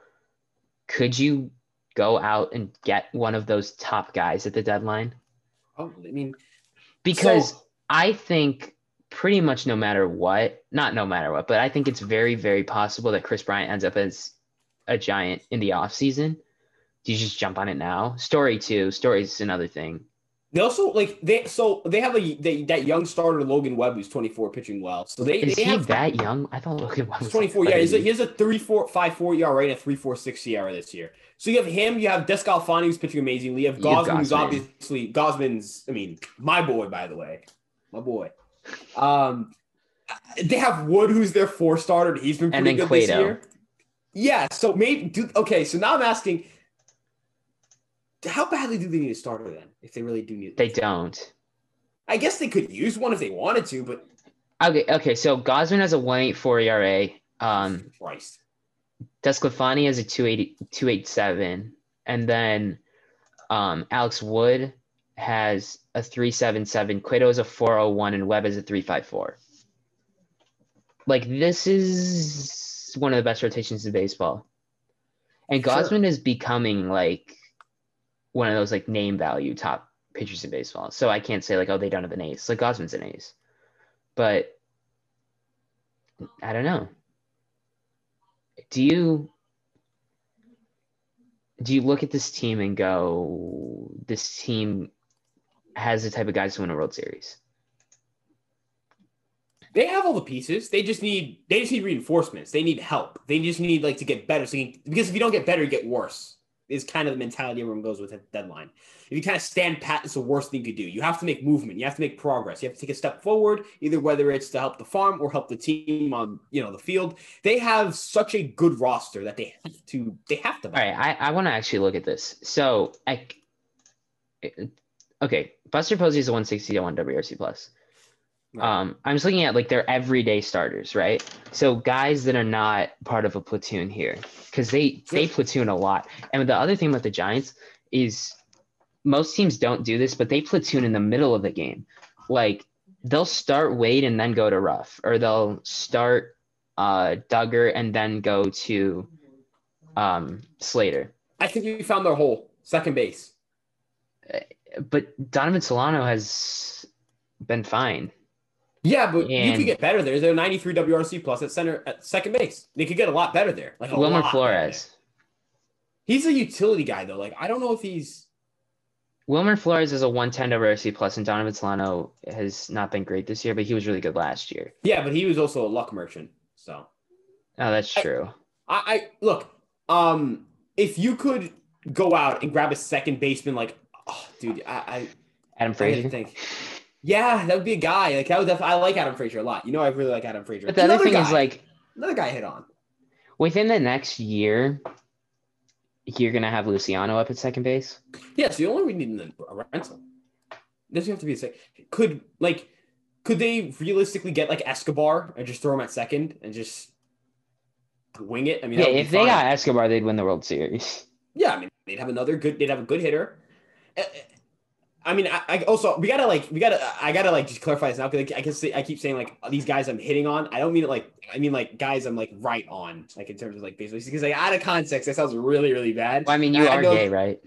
Could you go out and get one of those top guys at the deadline? Oh, I mean because so, I think pretty much no matter what, not no matter what, but I think it's very, very possible that Kris Bryant ends up as a giant in the off season. Do you just jump on it now? Story two, story is another thing. They also like they so they have a they, that young starter Logan Webb who's 24 pitching well. So they is they he have, that young? I thought Logan Webb was 24. Like yeah, he's a, he has a 3 4 5 4 ERA and a 3 4 6 ERA this year. So you have him, you have DeSclafani who's pitching amazingly. You have Gausman, who's obviously Gausman's. I mean, my boy, by the way. My boy. Um they have Wood, who's their four starter. He's been pretty good Cueto. this year. Yeah, so maybe do okay. So now I'm asking, how badly do they need a starter then? If they really do need, they don't. I guess they could use one if they wanted to, but okay. Okay, so Gausman has a one eight four ERA. Um, Christ. DeSclafani has a 280, 287. and then um, Alex Wood has a 377. Cueto is a 401, and Webb is a 354. Like this is one of the best rotations in baseball. And Gausman sure. is becoming like one of those like name value top pitchers in baseball. So I can't say like, oh, they don't have an ace. Like Gausman's an ace. But I don't know. Do you do you look at this team and go, this team has the type of guys to win a World Series? They have all the pieces. They just need they just need reinforcements. They need help. They just need like to get better. So you, because if you don't get better, you get worse. Is kind of the mentality everyone goes with at the deadline. If you kind of stand pat, it's the worst thing you could do. You have to make movement. You have to make progress. You have to take a step forward, either whether it's to help the farm or help the team on you know the field. They have such a good roster that they have to they have to. All right, I, I want to actually look at this. So I, okay, Buster Posey is a 160 to 1 WRC plus. Um, I'm just looking at like their everyday starters, right? So guys that are not part of a platoon here, because they they platoon a lot. And the other thing with the Giants is most teams don't do this, but they platoon in the middle of the game. Like they'll start Wade and then go to Ruf, or they'll start uh, Duggar and then go to um, Slater. I think we found their hole, second base. Uh, but Donovan Solano has been fine. Yeah, but and you could get better there. They're 93 WRC plus at center at second base. They could get a lot better there. Like Wilmer Flores. He's a utility guy though. Like I don't know if he's Wilmer Flores is a 110 WRC plus, and Donovan Solano has not been great this year, but he was really good last year. Yeah, but he was also a luck merchant. So Oh, that's true. I, I look, um, if you could go out and grab a second baseman like oh dude, I, I Adam Frazier. I think yeah, that would be a guy. Like I would I like Adam Frazier a lot. You know, I really like Adam Frazier. But the another other thing guy, is like another guy hit on. Within the next year, you're gonna have Luciano up at second base. Yeah, so you only need a rental. Doesn't have to be a second. Could like could they realistically get like Escobar and just throw him at second and just wing it? I mean, yeah, if they got Escobar, they'd win the World Series. Yeah, I mean, they'd have another good. They'd have a good hitter. Eh, eh, I mean, I, I, also we gotta like we gotta I gotta like just clarify this now because I can say I keep saying like these guys I'm hitting on. I don't mean it like I mean like guys I'm like right on like in terms of like basically because like out of context that sounds really really bad. Well, I mean you I, are know, gay, right?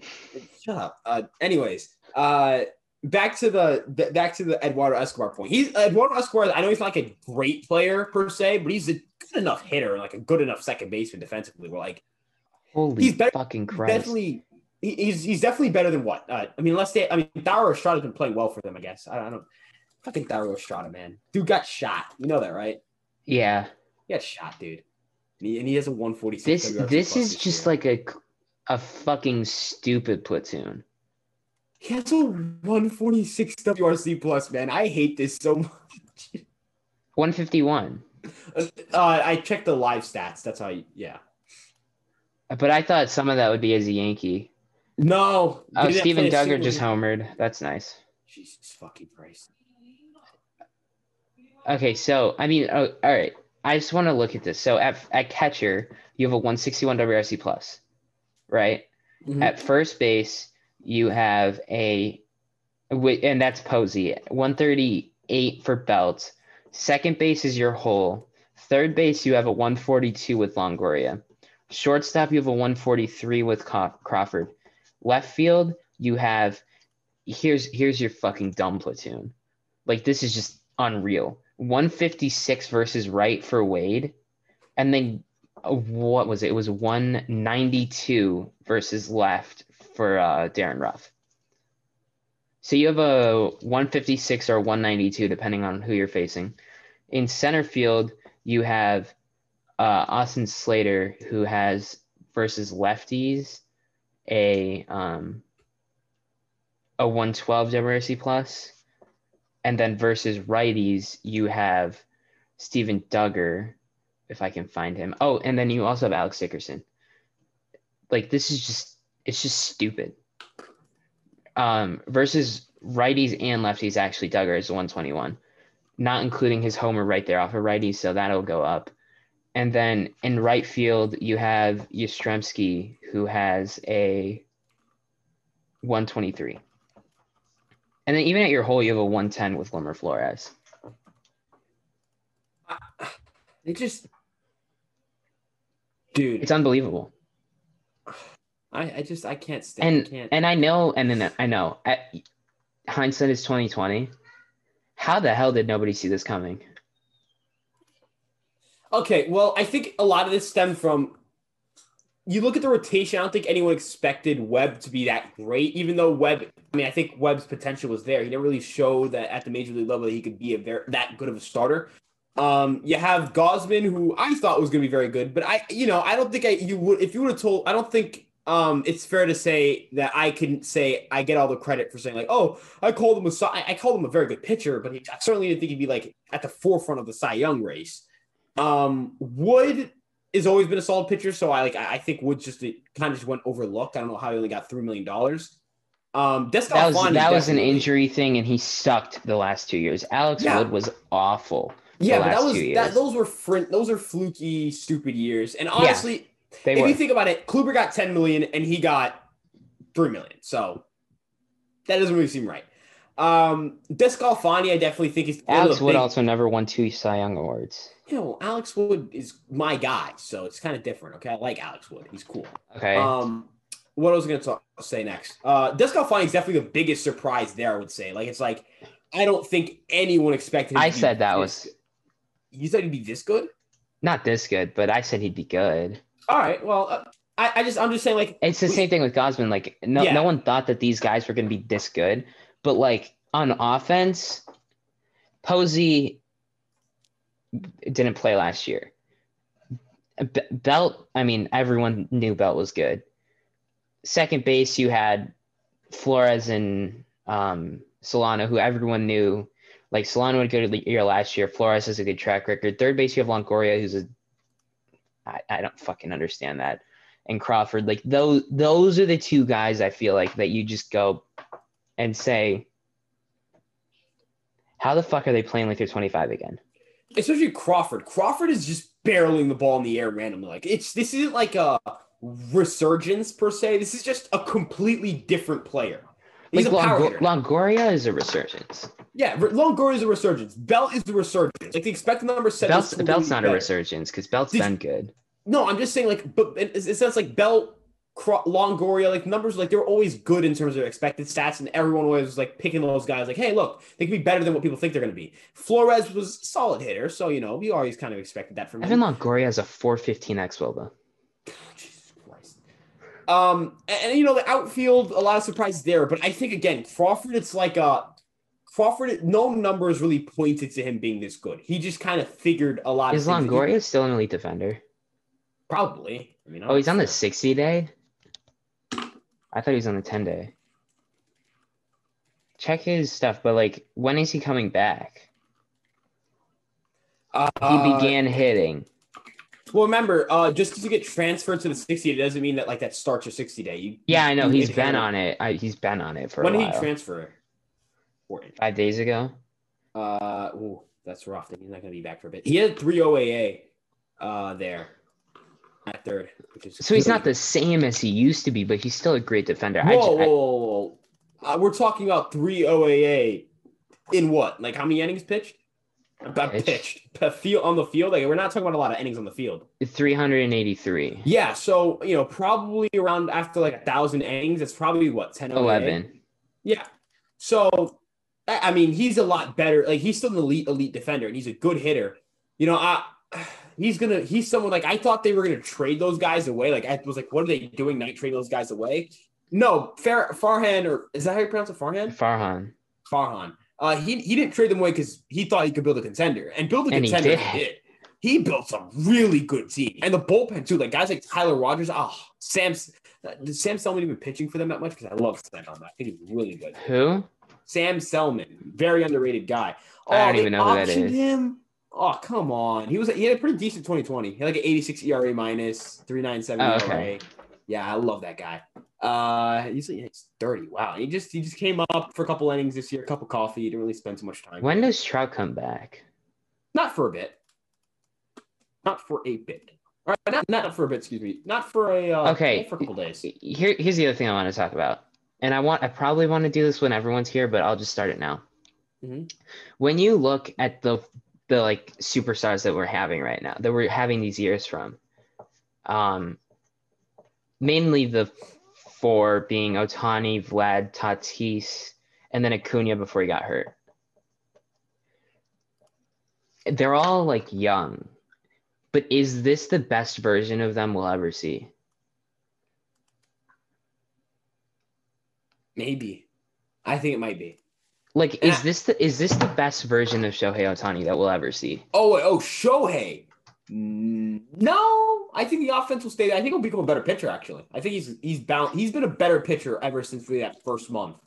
Shut up. Uh, anyways, uh, back to the, the back to the Eduardo Escobar point. He's Eduardo Escobar. I know he's not like a great player per se, but he's a good enough hitter, like a good enough second baseman defensively. We're like, holy he's better, fucking Christ! Definitely he's he's definitely better than what? Uh, I mean, unless they, I mean, Thairo Estrada's been playing well for them, I guess. I, I don't, I think Thairo Estrada, man, dude got shot. You know that, right? Yeah, he got shot, dude, and he, and he has a one forty six. This this is just year. like a a fucking stupid platoon. He has a 146 WRC plus, man. I hate this so much. 151. Uh, I checked the live stats. That's how, you, yeah. But I thought some of that would be as a Yankee. No. Oh, Steven Duggar just homered. That's nice. Jesus fucking Christ. Okay, so I mean, oh, all right. I just want to look at this. So at at catcher, you have a 161 WRC plus, right? Mm-hmm. At first base, you have a, and that's Posey, 138 for Belt. Second base is your hole. Third base, you have a 142 with Longoria. Shortstop, you have a 143 with Crawford. Left field, you have here's here's your fucking dumb platoon. Like this is just unreal. 156 versus right for Wade, and then uh, what was it? It was 192 versus left for uh, Darin Ruf. So you have a 156 or 192 depending on who you're facing. In center field, you have uh, Austin Slater who has versus lefties a um, a 112 WRC plus, and then versus righties you have Steven Duggar, if I can find him. Oh, and then you also have Alex Dickerson. Like this is just it's just stupid. Um, versus righties and lefties, actually Duggar is 121, not including his homer right there off of righties, so that'll go up. And then in right field, you have Yastrzemski, who has a 123. And then even at your hole, you have a 110 with Wilmer Flores. It just, dude, it's unbelievable. I, I just I can't stand. And can't. and I know, and then I know. At, hindsight is 2020. How the hell did nobody see this coming? Okay, well, I think a lot of this stemmed from you look at the rotation, I don't think anyone expected Webb to be that great, even though Webb, I mean, I think Webb's potential was there. He didn't really show that at the major league level that he could be a very, that good of a starter. Um, you have Gausman, who I thought was going to be very good, but I, you know, I don't think I, you would, if you would have told, I don't think um, it's fair to say that I can say I get all the credit for saying like, oh, I called him a I called him a very good pitcher, but he, I certainly didn't think he'd be like at the forefront of the Cy Young race. Um, Wood has always been a solid pitcher, so I like I think Woods just kind of just went overlooked. I don't know how he only got three million dollars. Um, that was that was an injury thing, and he sucked the last two years. Alex yeah. Wood was awful. Yeah, but that was that, those were fr- those are fluky, stupid years. And honestly, yeah they if were. you think about it, Kluber got 10 million and he got 3 million. So that doesn't really seem right. Um, DeSclafani, I definitely think is Alex Wood big... also never won two Cy Young awards. You know, Alex Wood is my guy, so it's kind of different. Okay, I like Alex Wood; he's cool. Okay. Um, what I was going to say next? Uh, DeSclafani is definitely the biggest surprise there. I would say, like, it's like I don't think anyone expected. I said that was. You said he'd be this good. Not this good, but I said he'd be good. All right. Well, uh, I, I just I'm just saying like it's the we, same thing with Gausman. Like no yeah. no one thought that these guys were going to be this good, but like on offense, Posey didn't play last year. Belt, I mean, everyone knew Belt was good. Second base, you had Flores and um, Solano, who everyone knew. Like Solano would go to the year last year. Flores has a good track record. Third base, you have Longoria, who's a I, I don't fucking understand that. And Crawford, like those those are the two guys I feel like that you just go and say, how the fuck are they playing like they're 25 again? Especially Crawford. Crawford is just barreling the ball in the air randomly. Like it's this isn't like a resurgence per se. This is just a completely different player. He's like a Long- Longoria is a resurgence. Yeah, Longoria is a resurgence. Belt is the resurgence. Like the expected number seven. Belt's, Belt's not better. a resurgence because Belt's Did, been good. No, I'm just saying like, but it, it sounds like Belt, Longoria, like numbers, like they were always good in terms of expected stats, and everyone was like picking those guys. Like, hey, look, they can be better than what people think they're going to be. Flores was a solid hitter, so you know we always kind of expected that from Evan him. Longoria has a 415 x though. Um, and, and, you know the outfield, a lot of surprises there, but I think again Crawford, it's like a Crawford. No numbers really pointed to him being this good. He just kind of figured a lot. Is Longoria still an elite defender? Probably. I mean, oh, he's on the sixty day. I thought he was on the ten day. Check his stuff, but like, when is he coming back? Uh, he began hitting. Well, remember, uh, just because you get transferred to the 60, it doesn't mean that like that starts your 60 day. You, yeah, I know. He's been on it. I, he's been on it for when a while. did he transfer? Five days ago. Uh, ooh, that's rough. He's not going to be back for a bit. He had three OAA uh, there at third. so he's not the same as he used to be, but he's still a great defender. Whoa, just, whoa, whoa, whoa. Uh, we're talking about three OAA in what? Like how many innings pitched? About pitched, field on the field. Like we're not talking about a lot of innings on the field. Three hundred and eighty-three. Yeah, so you know, probably around after like a thousand innings, it's probably what 10 11. Yeah. So, I mean, he's a lot better. Like he's still an elite, elite defender, and he's a good hitter. You know, I he's gonna he's someone like I thought they were gonna trade those guys away. Like I was like, what are they doing? Night trade those guys away? No, Far Farhan or is that how you pronounce it? Farhan. Farhan. Farhan. Uh, he he didn't trade them away because he thought he could build a contender and build a and contender. He did. he did. He built some really good team and the bullpen too. Like guys like Tyler Rogers. Oh, Sam's. Did Sam Selman even pitching for them that much? Because I love Sam Selman. I think he's really good. Who? Sam Selman, very underrated guy. Oh, I don't even know who that is. Him. Oh, come on. He was he had a pretty decent 2020. He had like an 86 ERA minus 397 oh, okay. ERA. Yeah, I love that guy. Uh, he's, he's dirty. Wow. He just he just came up for a couple innings this year, a cup of coffee. He didn't really spend too much time. When does Trout come back? Not for a bit. Not for a bit. All right, not not for a bit. Excuse me. Not for a uh, okay. For a couple days. Here, here's the other thing I want to talk about, and I want I probably want to do this when everyone's here, but I'll just start it now. Mm-hmm. When you look at the the like superstars that we're having right now that we're having these years from. Um mainly the four being Ohtani vlad tatis and then acuna before he got hurt. They're all like young but is this the best version of them we'll ever see? Maybe. I think it might be. Like, and is I, this the is this the best version of Shohei Ohtani that we'll ever see? Oh, oh, Shohei. No, I think the offense will stay. I think he'll become a better pitcher. Actually, I think he's he's bound. He's been a better pitcher ever since that first month.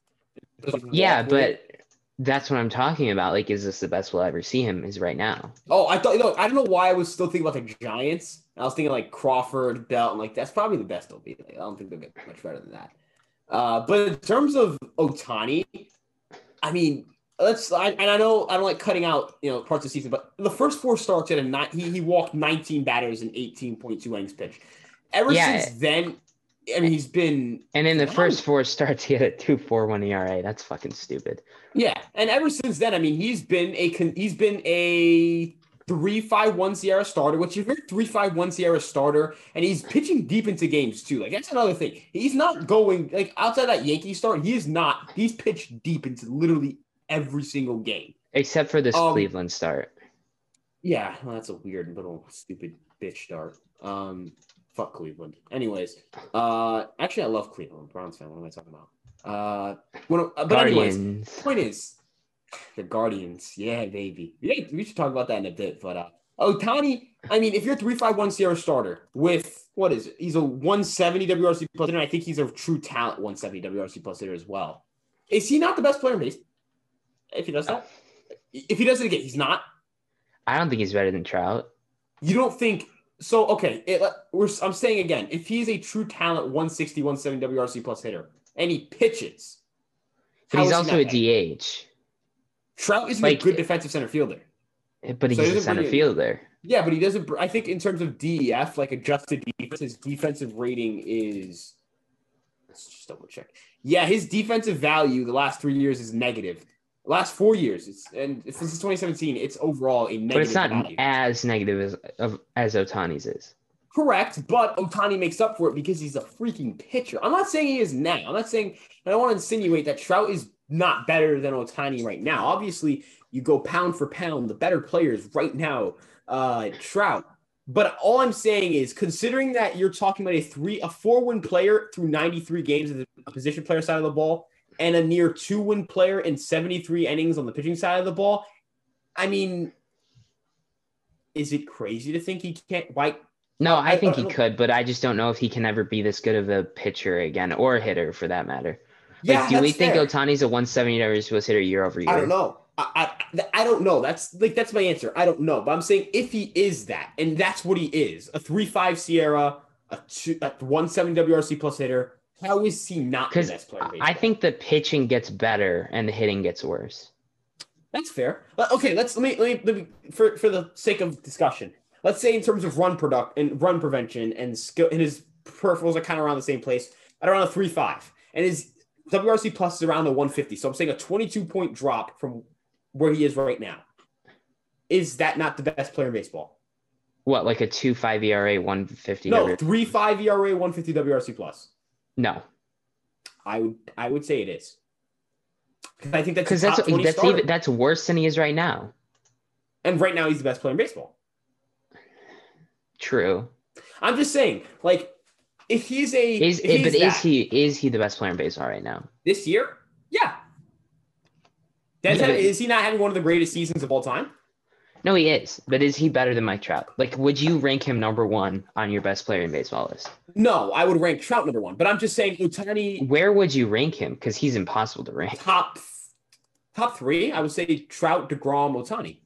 Yeah, but that's what I'm talking about. Like, is this the best we'll ever see him? Is right now. Oh, I thought. You know, I don't know why I was still thinking about the Giants. I was thinking like Crawford, Belt, and like that's probably the best they'll be. Like, I don't think they'll get much better than that. Uh, but in terms of Ohtani, I mean, let's. I, and I know I don't like cutting out you know parts of the season, but the first four starts at a nine. He, he walked 19 batters in 18.2 innings pitched. Ever yeah. since then, I mean, he's been. And in the first four starts, he had a two four one ERA. That's fucking stupid. Yeah, and ever since then, I mean, he's been a he's been a three five one SIERA starter, which three five one SIERA starter, and he's pitching deep into games too. Like that's another thing. He's not going like outside that Yankee start. He is not. He's pitched deep into literally every single game, except for this um, Cleveland start. Yeah, well, that's a weird little stupid bitch start. Um, fuck Cleveland. Anyways, uh, actually, I love Cleveland. Browns fan. What am I talking about? Uh, when, uh but Guardians. anyways, point is, the Guardians. Yeah, baby. Yeah, we should talk about that in a bit. But uh, Ohtani, I mean, if you're three five one SIERA starter with what is it? He's a 170 WRC plus hitter. I think he's a true talent 170 WRC plus hitter as well. Is he not the best player in base? If he does that, if he does it again, he's not. I don't think he's better than Trout. You don't think so? Okay, it, I'm saying again, if he's a true talent 160 170 WRC plus hitter and he pitches, but he's also he a DH. Trout isn't like, a good defensive center fielder. Eh, but he's so he a center fielder. Yeah, but he doesn't. I think in terms of DEF, like adjusted defense, his defensive rating is. Let's just double check. Yeah, his defensive value the last three years is negative. last four years, it's and since 2017, it's overall a negative. But it's not value. as negative as as Ohtani's is. Correct, but Ohtani makes up for it because he's a freaking pitcher. I'm not saying he is now. I'm not saying I don't want to insinuate that Trout is not better than Ohtani right now. Obviously, you go pound for pound, the better players right now, uh, Trout. But all I'm saying is, considering that you're talking about a three, a four win player through 93 games of the position player side of the ball, and a near two win player in 73 innings on the pitching side of the ball, I mean, is it crazy to think he can't? Why? No, I think he could, but I just don't know if he can ever be this good of a pitcher again, or a hitter for that matter. Yeah, like, do we think fair. Ohtani's a 170 average plus hitter year over year? I don't know. I, I, I don't know. That's like that's my answer. I don't know, but I'm saying if he is that, and that's what he is, a three five SIERA, a two, a 170 WRC plus hitter. How is he not the best player? I think the pitching gets better and the hitting gets worse. That's fair. Uh, okay, let's let me let me, let me for for the sake of discussion. Let's say in terms of run product and run prevention and skill, and his peripherals are kind of around the same place at around a three five, and his WRC plus is around the 150. So I'm saying a 22 point drop from where he is right now. Is that not the best player in baseball? What, like a 2 5 ERA, 150? No, 3 5 ERA, 150 WRC plus. No. I would I would say it is. I think that's because that's that's even that's worse than he is right now. And right now he's the best player in baseball. True. I'm just saying, like if he's a is he's but that, is he is he the best player in baseball right now this year? Yeah. yeah is he not having one of the greatest seasons of all time? No, he is. But is he better than Mike Trout? Like, would you rank him number one on your best player in baseball list? No, I would rank Trout number one. But I'm just saying, Ohtani. Where would you rank him? Because he's impossible to rank. Top, top three. I would say Trout, Degrom, Ohtani.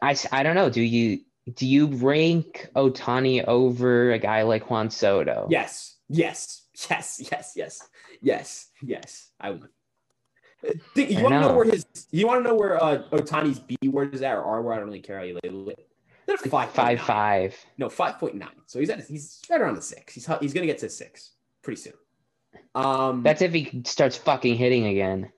I, I don't know. Do you do you rank Ohtani over a guy like Juan Soto? Yes, yes, yes, yes, yes, yes, yes. I would. Think, you want to know. know. where his? You want to know where uh, Ohtani's B word is at or R word? I don't really care how you label it. They're five five five. No, five point nine. So he's at he's right around the six. He's he's gonna get to six pretty soon. Um, that's if he starts fucking hitting again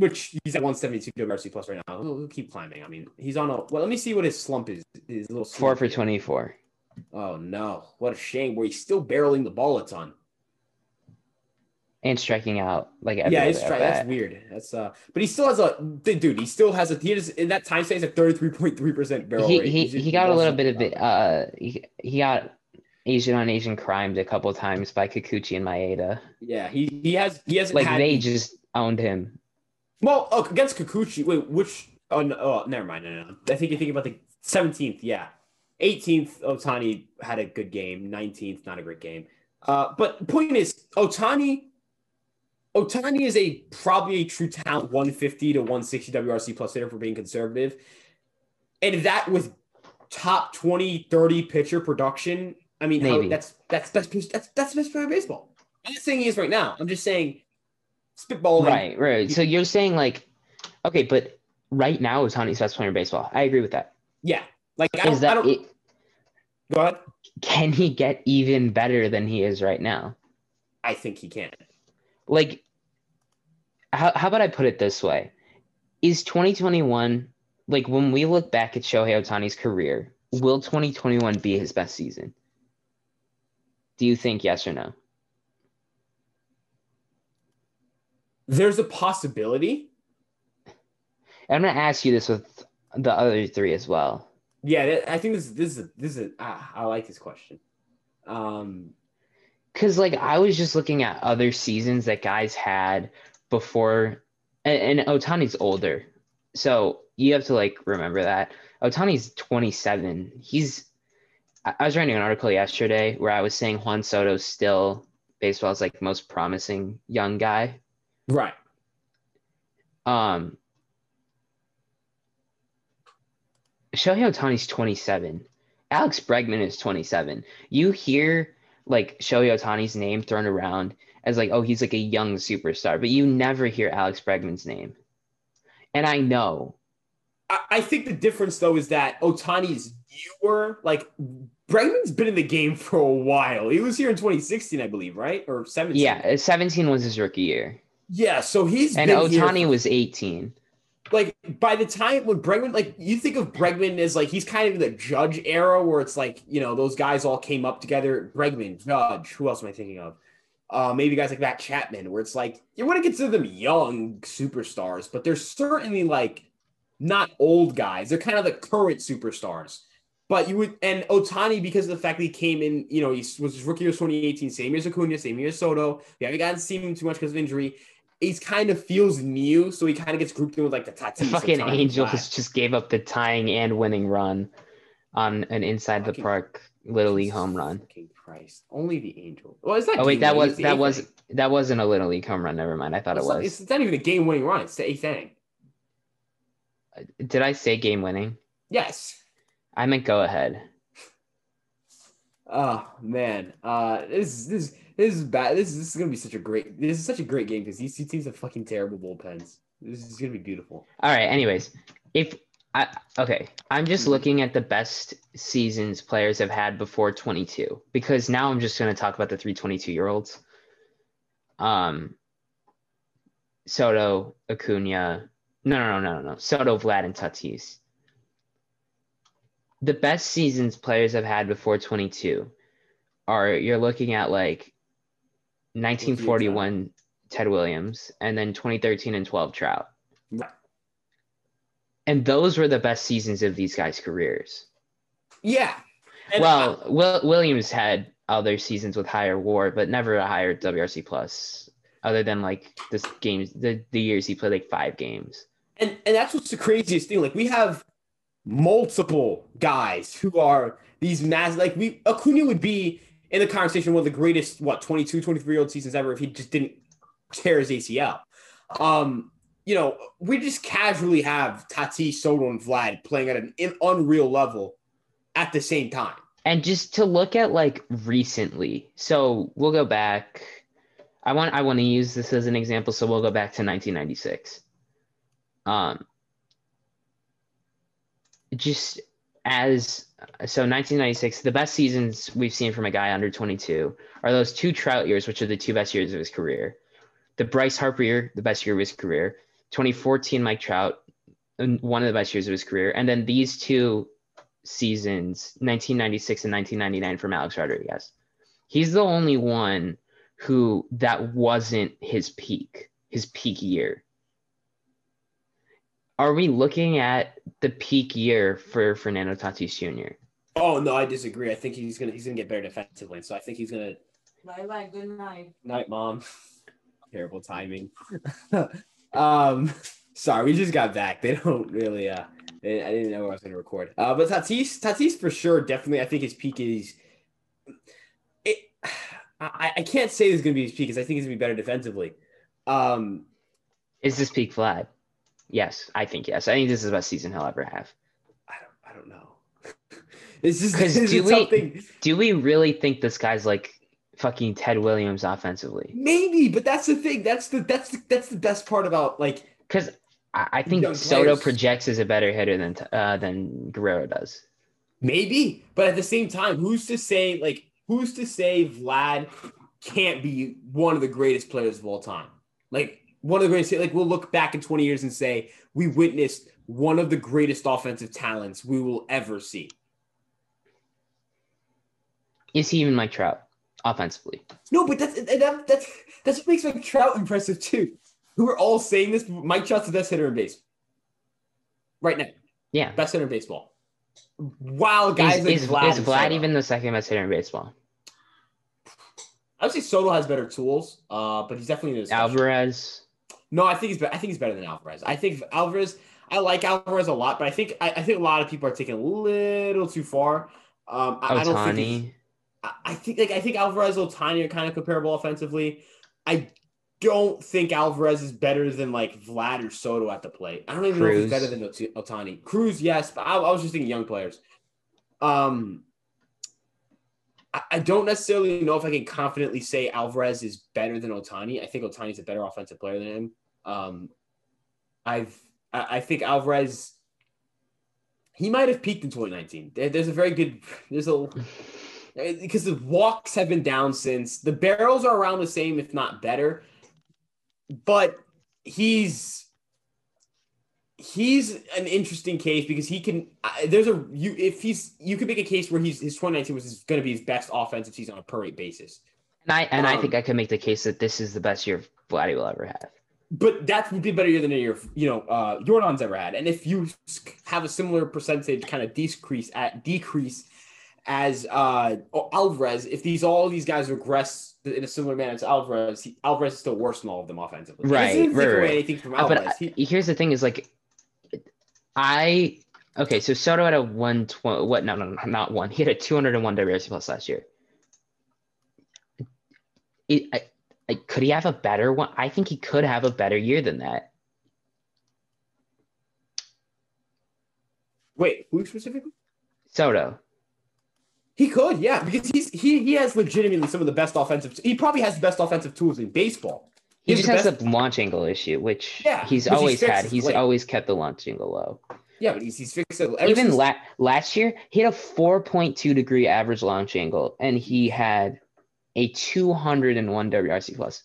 which he's at 172 WRC plus right now. He'll, he'll, keep climbing. I mean, he's on a. Well, let me see what his slump is. His little four for 24. Oh no! What a shame. Where he's still barreling the ball a ton and striking out like yeah, it's stri- that's weird. That's uh, but he still has a dude. He still has a he has in that time stays at 33.3 percent barrel he, rate. He he, he got a little bit of it. Uh, he, he got Asian on Asian crimed a couple times by Kikuchi and Maeda. Yeah, he he has he hasn't like had, they just owned him. Well, oh, against Kikuchi, wait, which? Oh, no, oh, never mind. No, no, I think you're thinking about the 17th. Yeah, 18th. Ohtani had a good game. 19th, not a great game. Uh, but point is, Ohtani. Ohtani is a probably a true talent 150 to 160 WRC plus hitter for being conservative, and that with top 20, 30 pitcher production. I mean, how, that's that's that's that's that's best player baseball. I'm not saying he is right now. I'm just saying spitballing. Right, right. So you're saying like, okay, but right now is Ohtani's best player in baseball. I agree with that. Yeah, like I is that it, go ahead? Can he get even better than he is right now? I think he can. Like, how how about I put it this way? Is 2021 like when we look back at Shohei Ohtani's career? Will 2021 be his best season? Do you think yes or no? There's a possibility. I'm going to ask you this with the other three as well. Yeah, I think this this is this is ah, I like this question. Um, because like I was just looking at other seasons that guys had before, and, and Ohtani's older, so you have to like remember that Ohtani's 27. He's I was writing an article yesterday where I was saying Juan Soto's still baseball's like most promising young guy. Right. Um Shohei Ohtani's 27. Alex Bregman is 27. You hear like Shohei Ohtani's name thrown around as like, oh, he's like a young superstar, but you never hear Alex Bregman's name. And I know. I, I think the difference though is that Ohtani's newer, like Bregman's been in the game for a while. He was here in 2016, I believe, right? Or 17. Yeah, 17 was his rookie year. Yeah, so he's and Ohtani was 18 like by the time when Bregman, like you think of Bregman as like he's kind of the Judge era where it's like you know those guys all came up together. Bregman, Judge, who else am I thinking of? Uh, maybe guys like Matt Chapman, where it's like you want to consider them young superstars, but they're certainly like not old guys. They're kind of the current superstars. But you would and Ohtani because of the fact that he came in, you know, he was his rookie year 2018, same year as Acuna, same year as Soto. We haven't gotten to see him too much because of injury he's kind of feels new, so he kind of gets grouped in with like the Tatis. The fucking Angels just gave up the tying and winning run on an inside fucking, the park little league home run. Fucking Christ! Only the Angels. Well, it's not. Oh wait, that was that was that wasn't a little league home run. Never mind. I thought it's it not, was. It's not even a game winning run. It's the eighth inning. Did I say game winning? Yes. I meant go ahead. Oh man, uh, this this this is bad. This, this is gonna be such a great. This is such a great game because these two teams have fucking terrible bullpens. This is gonna be beautiful. All right. Anyways, if I okay, I'm just mm-hmm. looking at the best seasons players have had before 22 because now I'm just gonna talk about the three 22 year olds. Um, Soto, Acuna. No, no, no, no, no. Soto, Vlad, and Tatis. The best seasons players have had before 22 are you're looking at like 1941 Ted Williams, and then 2013 and 12 Trout. And those were the best seasons of these guys' careers. Yeah. And well, I- Will, Williams had other seasons with higher WAR, but never a higher WRC plus, other than like this games, the, the years he played like five games. And and that's what's the craziest thing. Like we have multiple guys who are these mass. Like we Acuna would be in the conversation one of the greatest what 22 23 year old seasons ever if he just didn't tear his acl um you know we just casually have Tati, Soto, and Vlad playing at an unreal level at the same time. And just to look at like recently, so we'll go back. I want I want to use this as an example, so we'll go back to 1996. Um, just as so 1996 the best seasons we've seen from a guy under 22 are those two trout years which are the two best years of his career. The bryce harper year the best year of his career. 2014 mike trout one of the best years of his career. And then these two seasons 1996 and 1999 from alex rodriguez. He's the only one who that wasn't his peak his peak year. Are we looking at the peak year for Fernando Tatis Jr.? Oh no, I disagree. I think he's gonna he's gonna get better defensively. So I think he's gonna. Bye bye. Good night. Night, mom. Terrible timing. um, sorry, we just got back. They don't really. Uh, they, I didn't know I was gonna record. Uh, but Tatis, Tatis for sure, definitely. I think his peak is. It. I, I can't say this is gonna be his peak because I think he's gonna be better defensively. Um, is this peak Vlad? Yes, I think yes. I think this is the best season he'll ever have. I don't. I don't know. This is because do we something. do we really think this guy's like fucking Ted Williams offensively? Maybe, but that's the thing. That's the that's the that's the best part about like Because I, I think Soto players. projects as a better hitter than uh, than Guerrero does. maybe, but at the same time, who's to say like who's to say Vlad can't be one of the greatest players of all time? Like one of the greatest. Like we'll look back in twenty years and say we witnessed one of the greatest offensive talents we will ever see. Is he even Mike Trout offensively? No, but that's that, that's that's what makes Mike Trout impressive too. Who are all saying this? Mike Trout's the best hitter in baseball right now. Yeah. Best hitter in baseball. Wow, guys Is, like is, Vlad, is Vlad even the second best hitter in baseball? I would say Soto has better tools, uh, but he's definitely in the discussion. Alvarez. No, I think he's I think he's better than Alvarez. I think Alvarez. I like Alvarez a lot, but I think I, I think a lot of people are taking a little too far. Um, I, I don't think. I, I think like I think Alvarez and Ohtani are kind of comparable offensively. I don't think Alvarez is better than like Vlad or Soto at the plate. I don't even know if he's better than Ot- Ohtani. Cruz, yes, but I, I was just thinking young players. Um, I, don't necessarily know if I can confidently say Alvarez is better than Ohtani. I think Ohtani's a better offensive player than him. Um, I've I, I think Alvarez. He might have peaked in 2019. There's a very good. There's a because the walks have been down since the barrels are around the same, if not better. But he's he's an interesting case because he can. There's a you if he's you could make a case where he's his 2019 was going to be his best offensive season on a per rate basis. And I and I Um, think I could make the case that this is the best year Vladdy will ever have. But that would be better year than a year you know uh, Jordan's ever had. And if you have a similar percentage kind of decrease at decrease as uh, Alvarez, if these all these guys regress in a similar manner as Alvarez, he, Alvarez is still worse than all of them offensively. Right, right, right. anything from Uh, but Alvarez. I, here's the thing: is like, I okay. So Soto had a one twenty. What? No, no, no, not one. He had a two hundred and one WRC plus last year. It, I, I, could he have a better one? I think he could have a better year than that. wait, who specifically? Soto. He could, yeah, because he's he he has legitimately some of the best offensive. He probably has the best offensive tools in baseball. He just has a launch angle issue, which Yeah, he's always had. He's late. always kept the launch angle low. Yeah, but he's he's fixed it. Even since- la- last year, he had a 4.2 degree average launch angle, and he had a 201 WRC plus.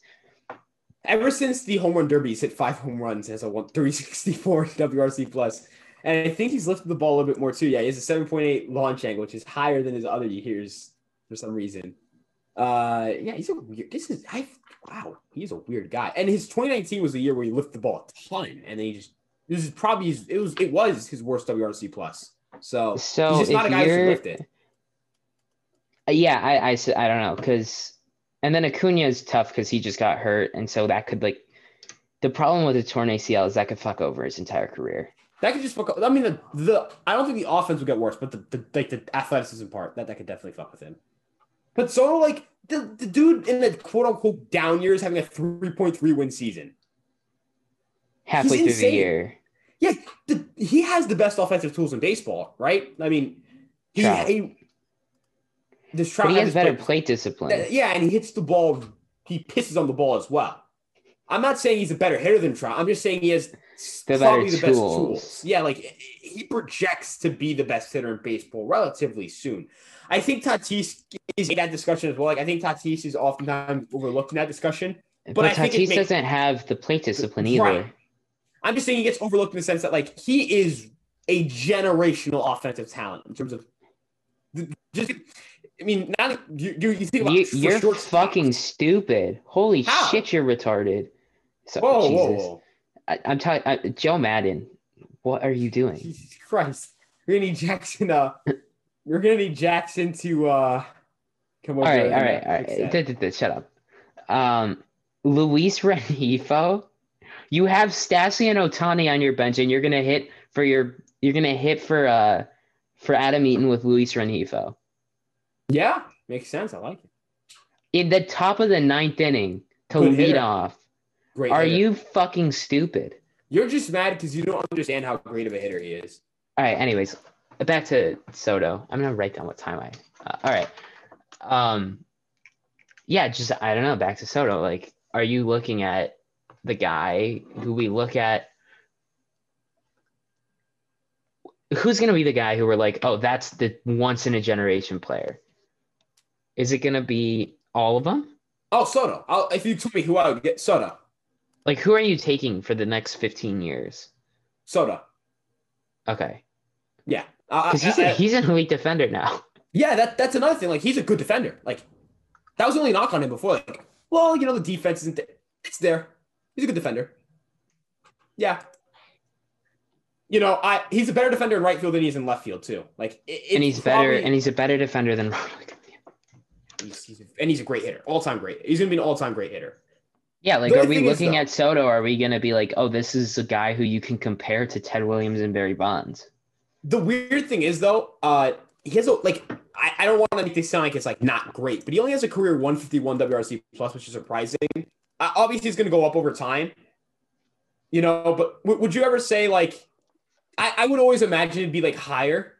Ever since the home run derby, he's hit five home runs, has a one 364 WRC plus, and I think he's lifted the ball a little bit more too. Yeah, he has a 7.8 launch angle, which is higher than his other years for some reason. Uh, yeah, he's a weird. This is I wow, he's a weird guy. And his 2019 was the year where he lifted the ball a ton, and then he just this is probably his, it was it was his worst WRC plus. So, So he's just not a guy who lift it. Uh, Yeah, I, I, I don't know because, and then Acuna is tough because he just got hurt, and so that could like, the problem with a torn ACL is that could fuck over his entire career. That could just fuck up. I mean, the, the I don't think the offense would get worse, but the, the like the athleticism part that that could definitely fuck with him. But Soto, like the, the dude in the quote unquote down years, having a three point three win season. Halfway through the year, Yeah, the, he has the best offensive tools in baseball, right? I mean, he, Trout. he this Trout but he has better plate- plate discipline. Yeah, and he hits the ball. He pisses on the ball as well. I'm not saying he's a better hitter than Trout. I'm just saying he has The probably better the best tools. Yeah, like he projects to be the best hitter in baseball relatively soon. I think Tatis is in that discussion as well. Like I think Tatis is oftentimes overlooked in that discussion. But, I think it Tatis makes- doesn't have the plate discipline either. Right. I'm just saying he gets overlooked in the sense that like he is a generational offensive talent in terms of just. I mean, now you, You, you think about you, you're short- fucking stupid. Holy How? shit, you're retarded. So, Whoa, Jesus. whoa, whoa! I, I'm talking, Joe Maddon. What are you doing? Jesus Christ, We're gonna need Jackson. Uh, We're gonna need Jackson to uh come over. All right, all right, all right. Shut up. Um, Luis Rengifo, you have Stassi and Ohtani on your bench, and you're gonna hit for your you're gonna hit for uh for Adam Eaton with Luis Rengifo. Yeah, makes sense. I like it. In the top of the ninth inning to Good lead hitter. off. Great. Are hitter. you fucking stupid? You're just mad because you don't understand how great of a hitter he is. All right. Anyways, back to Soto. I'm gonna write down what time I. Uh, all right. Um. Yeah, just I don't know. Back to Soto. Like, are you looking at the guy who we look at? Who's gonna be the guy who we're like, oh, that's the once in a generation player? Is it gonna be all of them? Oh, Soto. I'll, if you told me who I would get, Soto. Like, who are you taking for the next 15 years? Soto. Okay. Yeah. Because he's, a, he's an elite defender now. Yeah, that, that's another thing. Like, he's a good defender. Like, that was the only knock on him before. Like, well, you know, the defense isn't there. It's there. He's a good defender. Yeah. You know, I he's a better defender in right field than he is in left field too. Like, and he's probably, better, and he's a better defender than He's, he's a, and he's a great hitter, all time great. He's gonna be an all time great hitter. Yeah, like, are we looking is, at Soto? Are we gonna be like, oh, this is a guy who you can compare to Ted Williams and Barry Bonds? The weird thing is though, uh, he has a like. I, I don't want to make this sound like it's like not great, but he only has a career 151 WRC plus, which is surprising. Uh, obviously, he's gonna go up over time. You know, but w- would you ever say like? I, I would always imagine it'd be like higher.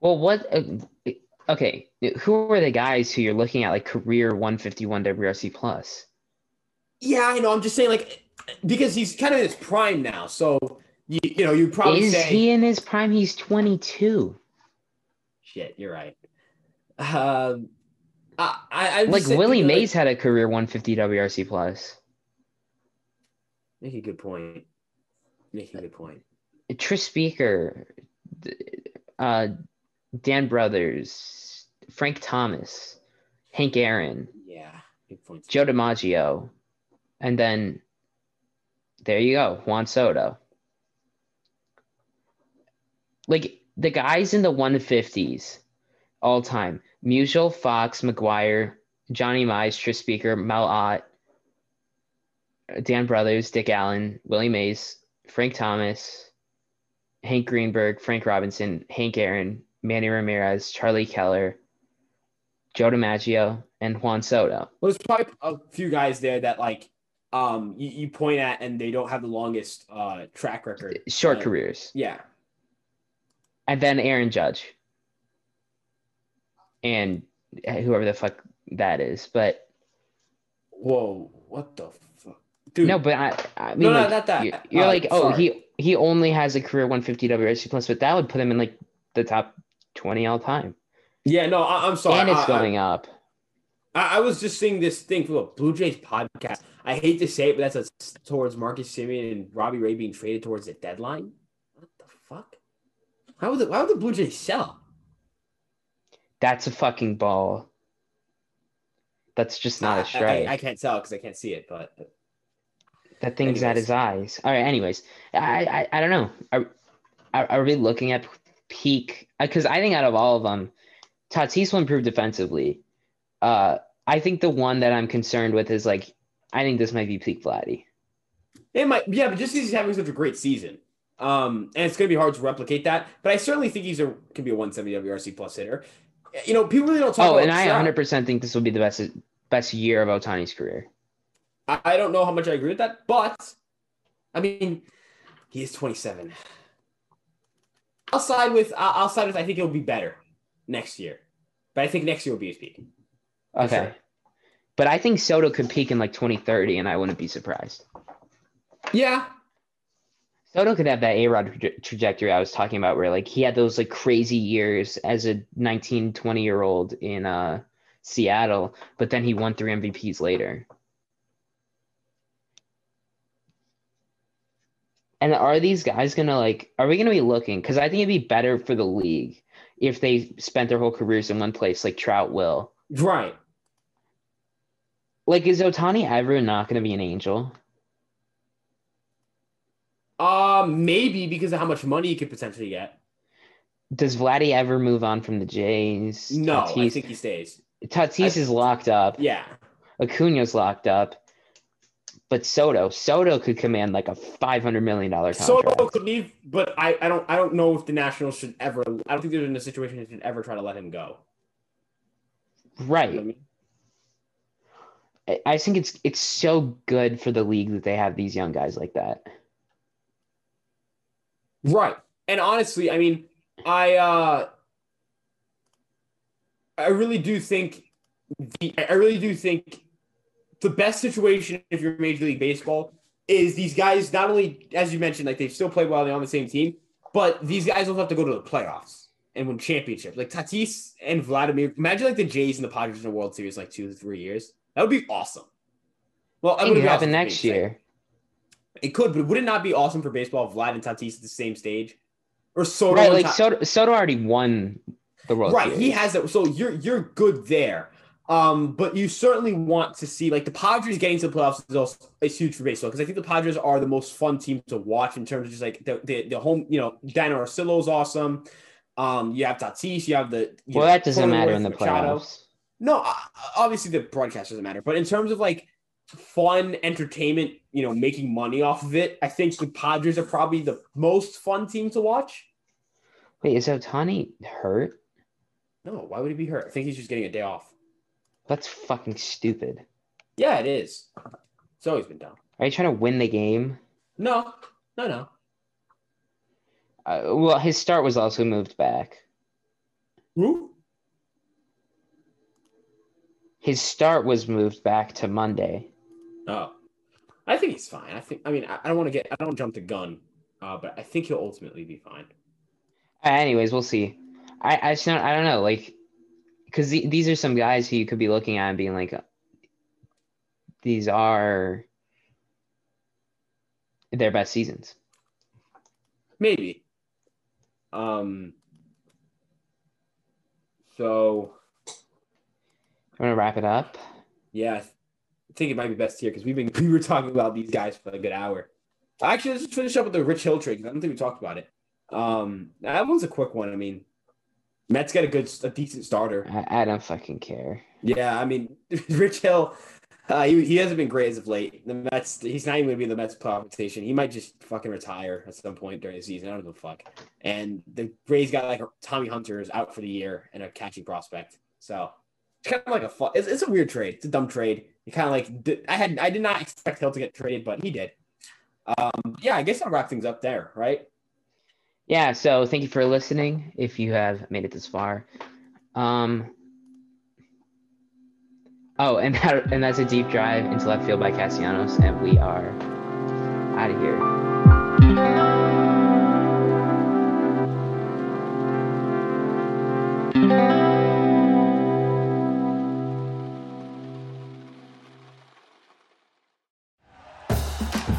Well, what? Uh, okay, who are the guys who you're looking at like career 151 WRC plus? Yeah, I know. I'm just saying like because he's kind of in his prime now. So you, you know, you probably is say, he in his prime? He's 22. Shit, you're right. Um, I, I like Willie Mays like, had a career 150 WRC plus. Make a good point. Make a good point. Tris Speaker, uh, Dan Brouthers, Frank Thomas, Hank Aaron, yeah, Joe DiMaggio, and then there you go, Juan Soto. Like the guys in the 150s all time Musial, Foxx, McGwire, Johnny Mize, Tris Speaker, Mel Ott, Dan Brouthers, Dick Allen, Willie Mays, Frank Thomas, Hank Greenberg, Frank Robinson, Hank Aaron, Manny Ramirez, Charlie Keller, Joe DiMaggio, and Juan Soto. Well, there's probably a few guys there that like um you, you point at and they don't have the longest uh track record. Short uh, careers. Yeah. And then Aaron Judge. And whoever the fuck that is. But Whoa, what the fuck? Dude. No, but I I mean no, like, no, not that. You're, uh, like, oh, sorry. he he only has a career 150 WRC plus, but that would put him in like the top 20 all time. Yeah, no, I, am sorry. And it's I, going I, up. I, I, was just seeing this thing from a Blue Jays podcast. I hate to say it, but that's a, towards Marcus Semien and Robbie Ray being traded towards the deadline. What the fuck? How would the, why would the Blue Jays sell? That's a fucking ball. That's just not a ah, strike. I, I can't tell because I can't see it, but that thing's anyways. at his eyes. All right. Anyways, I I, I don't know. Are, are, are we looking at peak because I think out of all of them, Tatis will improve defensively. Uh, I think the one that I'm concerned with is like I think this might be peak Vladdy. It might, yeah, but just because he's having such a great season, um, and it's going to be hard to replicate that. But I certainly think he's a can be a 170 WRC plus hitter. You know, people really don't talk. Oh, and I 100 percent think this will be the best best year of Ohtani's career. I don't know how much I agree with that, but I mean, he is 27. I'll side with I'll side with I think it'll be better next year, but I think next year will be his peak. Okay, sure. but I think Soto could peak in like 2030, and I wouldn't be surprised. Yeah, Soto could have that A Rod tra- trajectory I was talking about, where like he had those like crazy years as a 19, 20 year old in uh, Seattle, but then he won three MVPs later. And are these guys gonna like? Are we gonna be looking? Because I think it'd be better for the league if they spent their whole careers in one place, like Trout will. Right. Like, is Ohtani ever not gonna be an angel? Uh maybe because of how much money you could potentially get. Does Vladdy ever move on from the Jays? No, Tatis, I think he stays. Tatis I, is locked up. Yeah. Acuna's locked up. But Soto, Soto could command like a five hundred million dollar contract. Soto could leave, but I, I don't I don't know if the Nationals should ever. I don't think they're in a situation that should ever try to let him go. Right. You know I, think it's it's so good for the league that they have these young guys like that. Right. And honestly, I mean, I uh I really do think the I really do think the best situation if you're Major League Baseball is these guys not only, as you mentioned, like they still play well, they're on the same team, but these guys also have to go to the playoffs and win championships. Like Tatis and Vladimir, imagine like the Jays and the Padres in the World Series like two to three years. That would be awesome. Well, it would happen awesome next year. It could, but would it not be awesome for baseball if Vlad and Tatis at the same stage? Or Soto? Right, like Soto, Soto already won the World right, Series. he has it. So you're you're good there. Um, but you certainly want to see like the Padres getting to the playoffs is also is huge for baseball because I think the Padres are the most fun team to watch in terms of just like the the, the home. You know, Don Orsillo is awesome. Um, you have Tatis, you have the well, know, that doesn't matter in the Machado. playoffs. No, obviously the broadcast doesn't matter, but in terms of like fun entertainment, you know, making money off of it, I think the Padres are probably the most fun team to watch. Wait, is Ohtani hurt? No, why would he be hurt? I think he's just getting a day off. That's fucking stupid. Yeah, it is. It's always been dumb. Are you trying to win the game? No, no, no. Uh, well, his start was also moved back. Who? His start was moved back to Monday. Oh, I think he's fine. I think. I mean, I, I don't want to get. I don't jump the gun, uh, but I think he'll ultimately be fine. Uh, anyways, we'll see. I I just don't, I don't know. Like because the, these are some guys who you could be looking at and being like, these are their best seasons. Maybe. Um. So. I'm gonna wrap it up. Yeah, I think it might be best here because we've been we were talking about these guys for a good hour. Actually, let's just finish up with the Rich Hill trade. I don't think we talked about it. Um, that one's a quick one. I mean, Mets got a good, a decent starter. I, I don't fucking care. Yeah, I mean, Rich Hill, uh, he, he hasn't been great as of late. The Mets, he's not even going to be in the Mets competition. He might just fucking retire at some point during the season. I don't give a fuck. And the Rays got like Tommy Hunter is out for the year and a catching prospect. So it's kind of like a it's, it's a weird trade. It's a dumb trade. You kind of like I had I did not expect Hill to get traded, but he did. Um, yeah, I guess I'll wrap things up there, right? yeah, so thank you for listening. If you have made it this far, um, oh, and that, and that's a deep drive into left field by Castellanos, and we are out of here.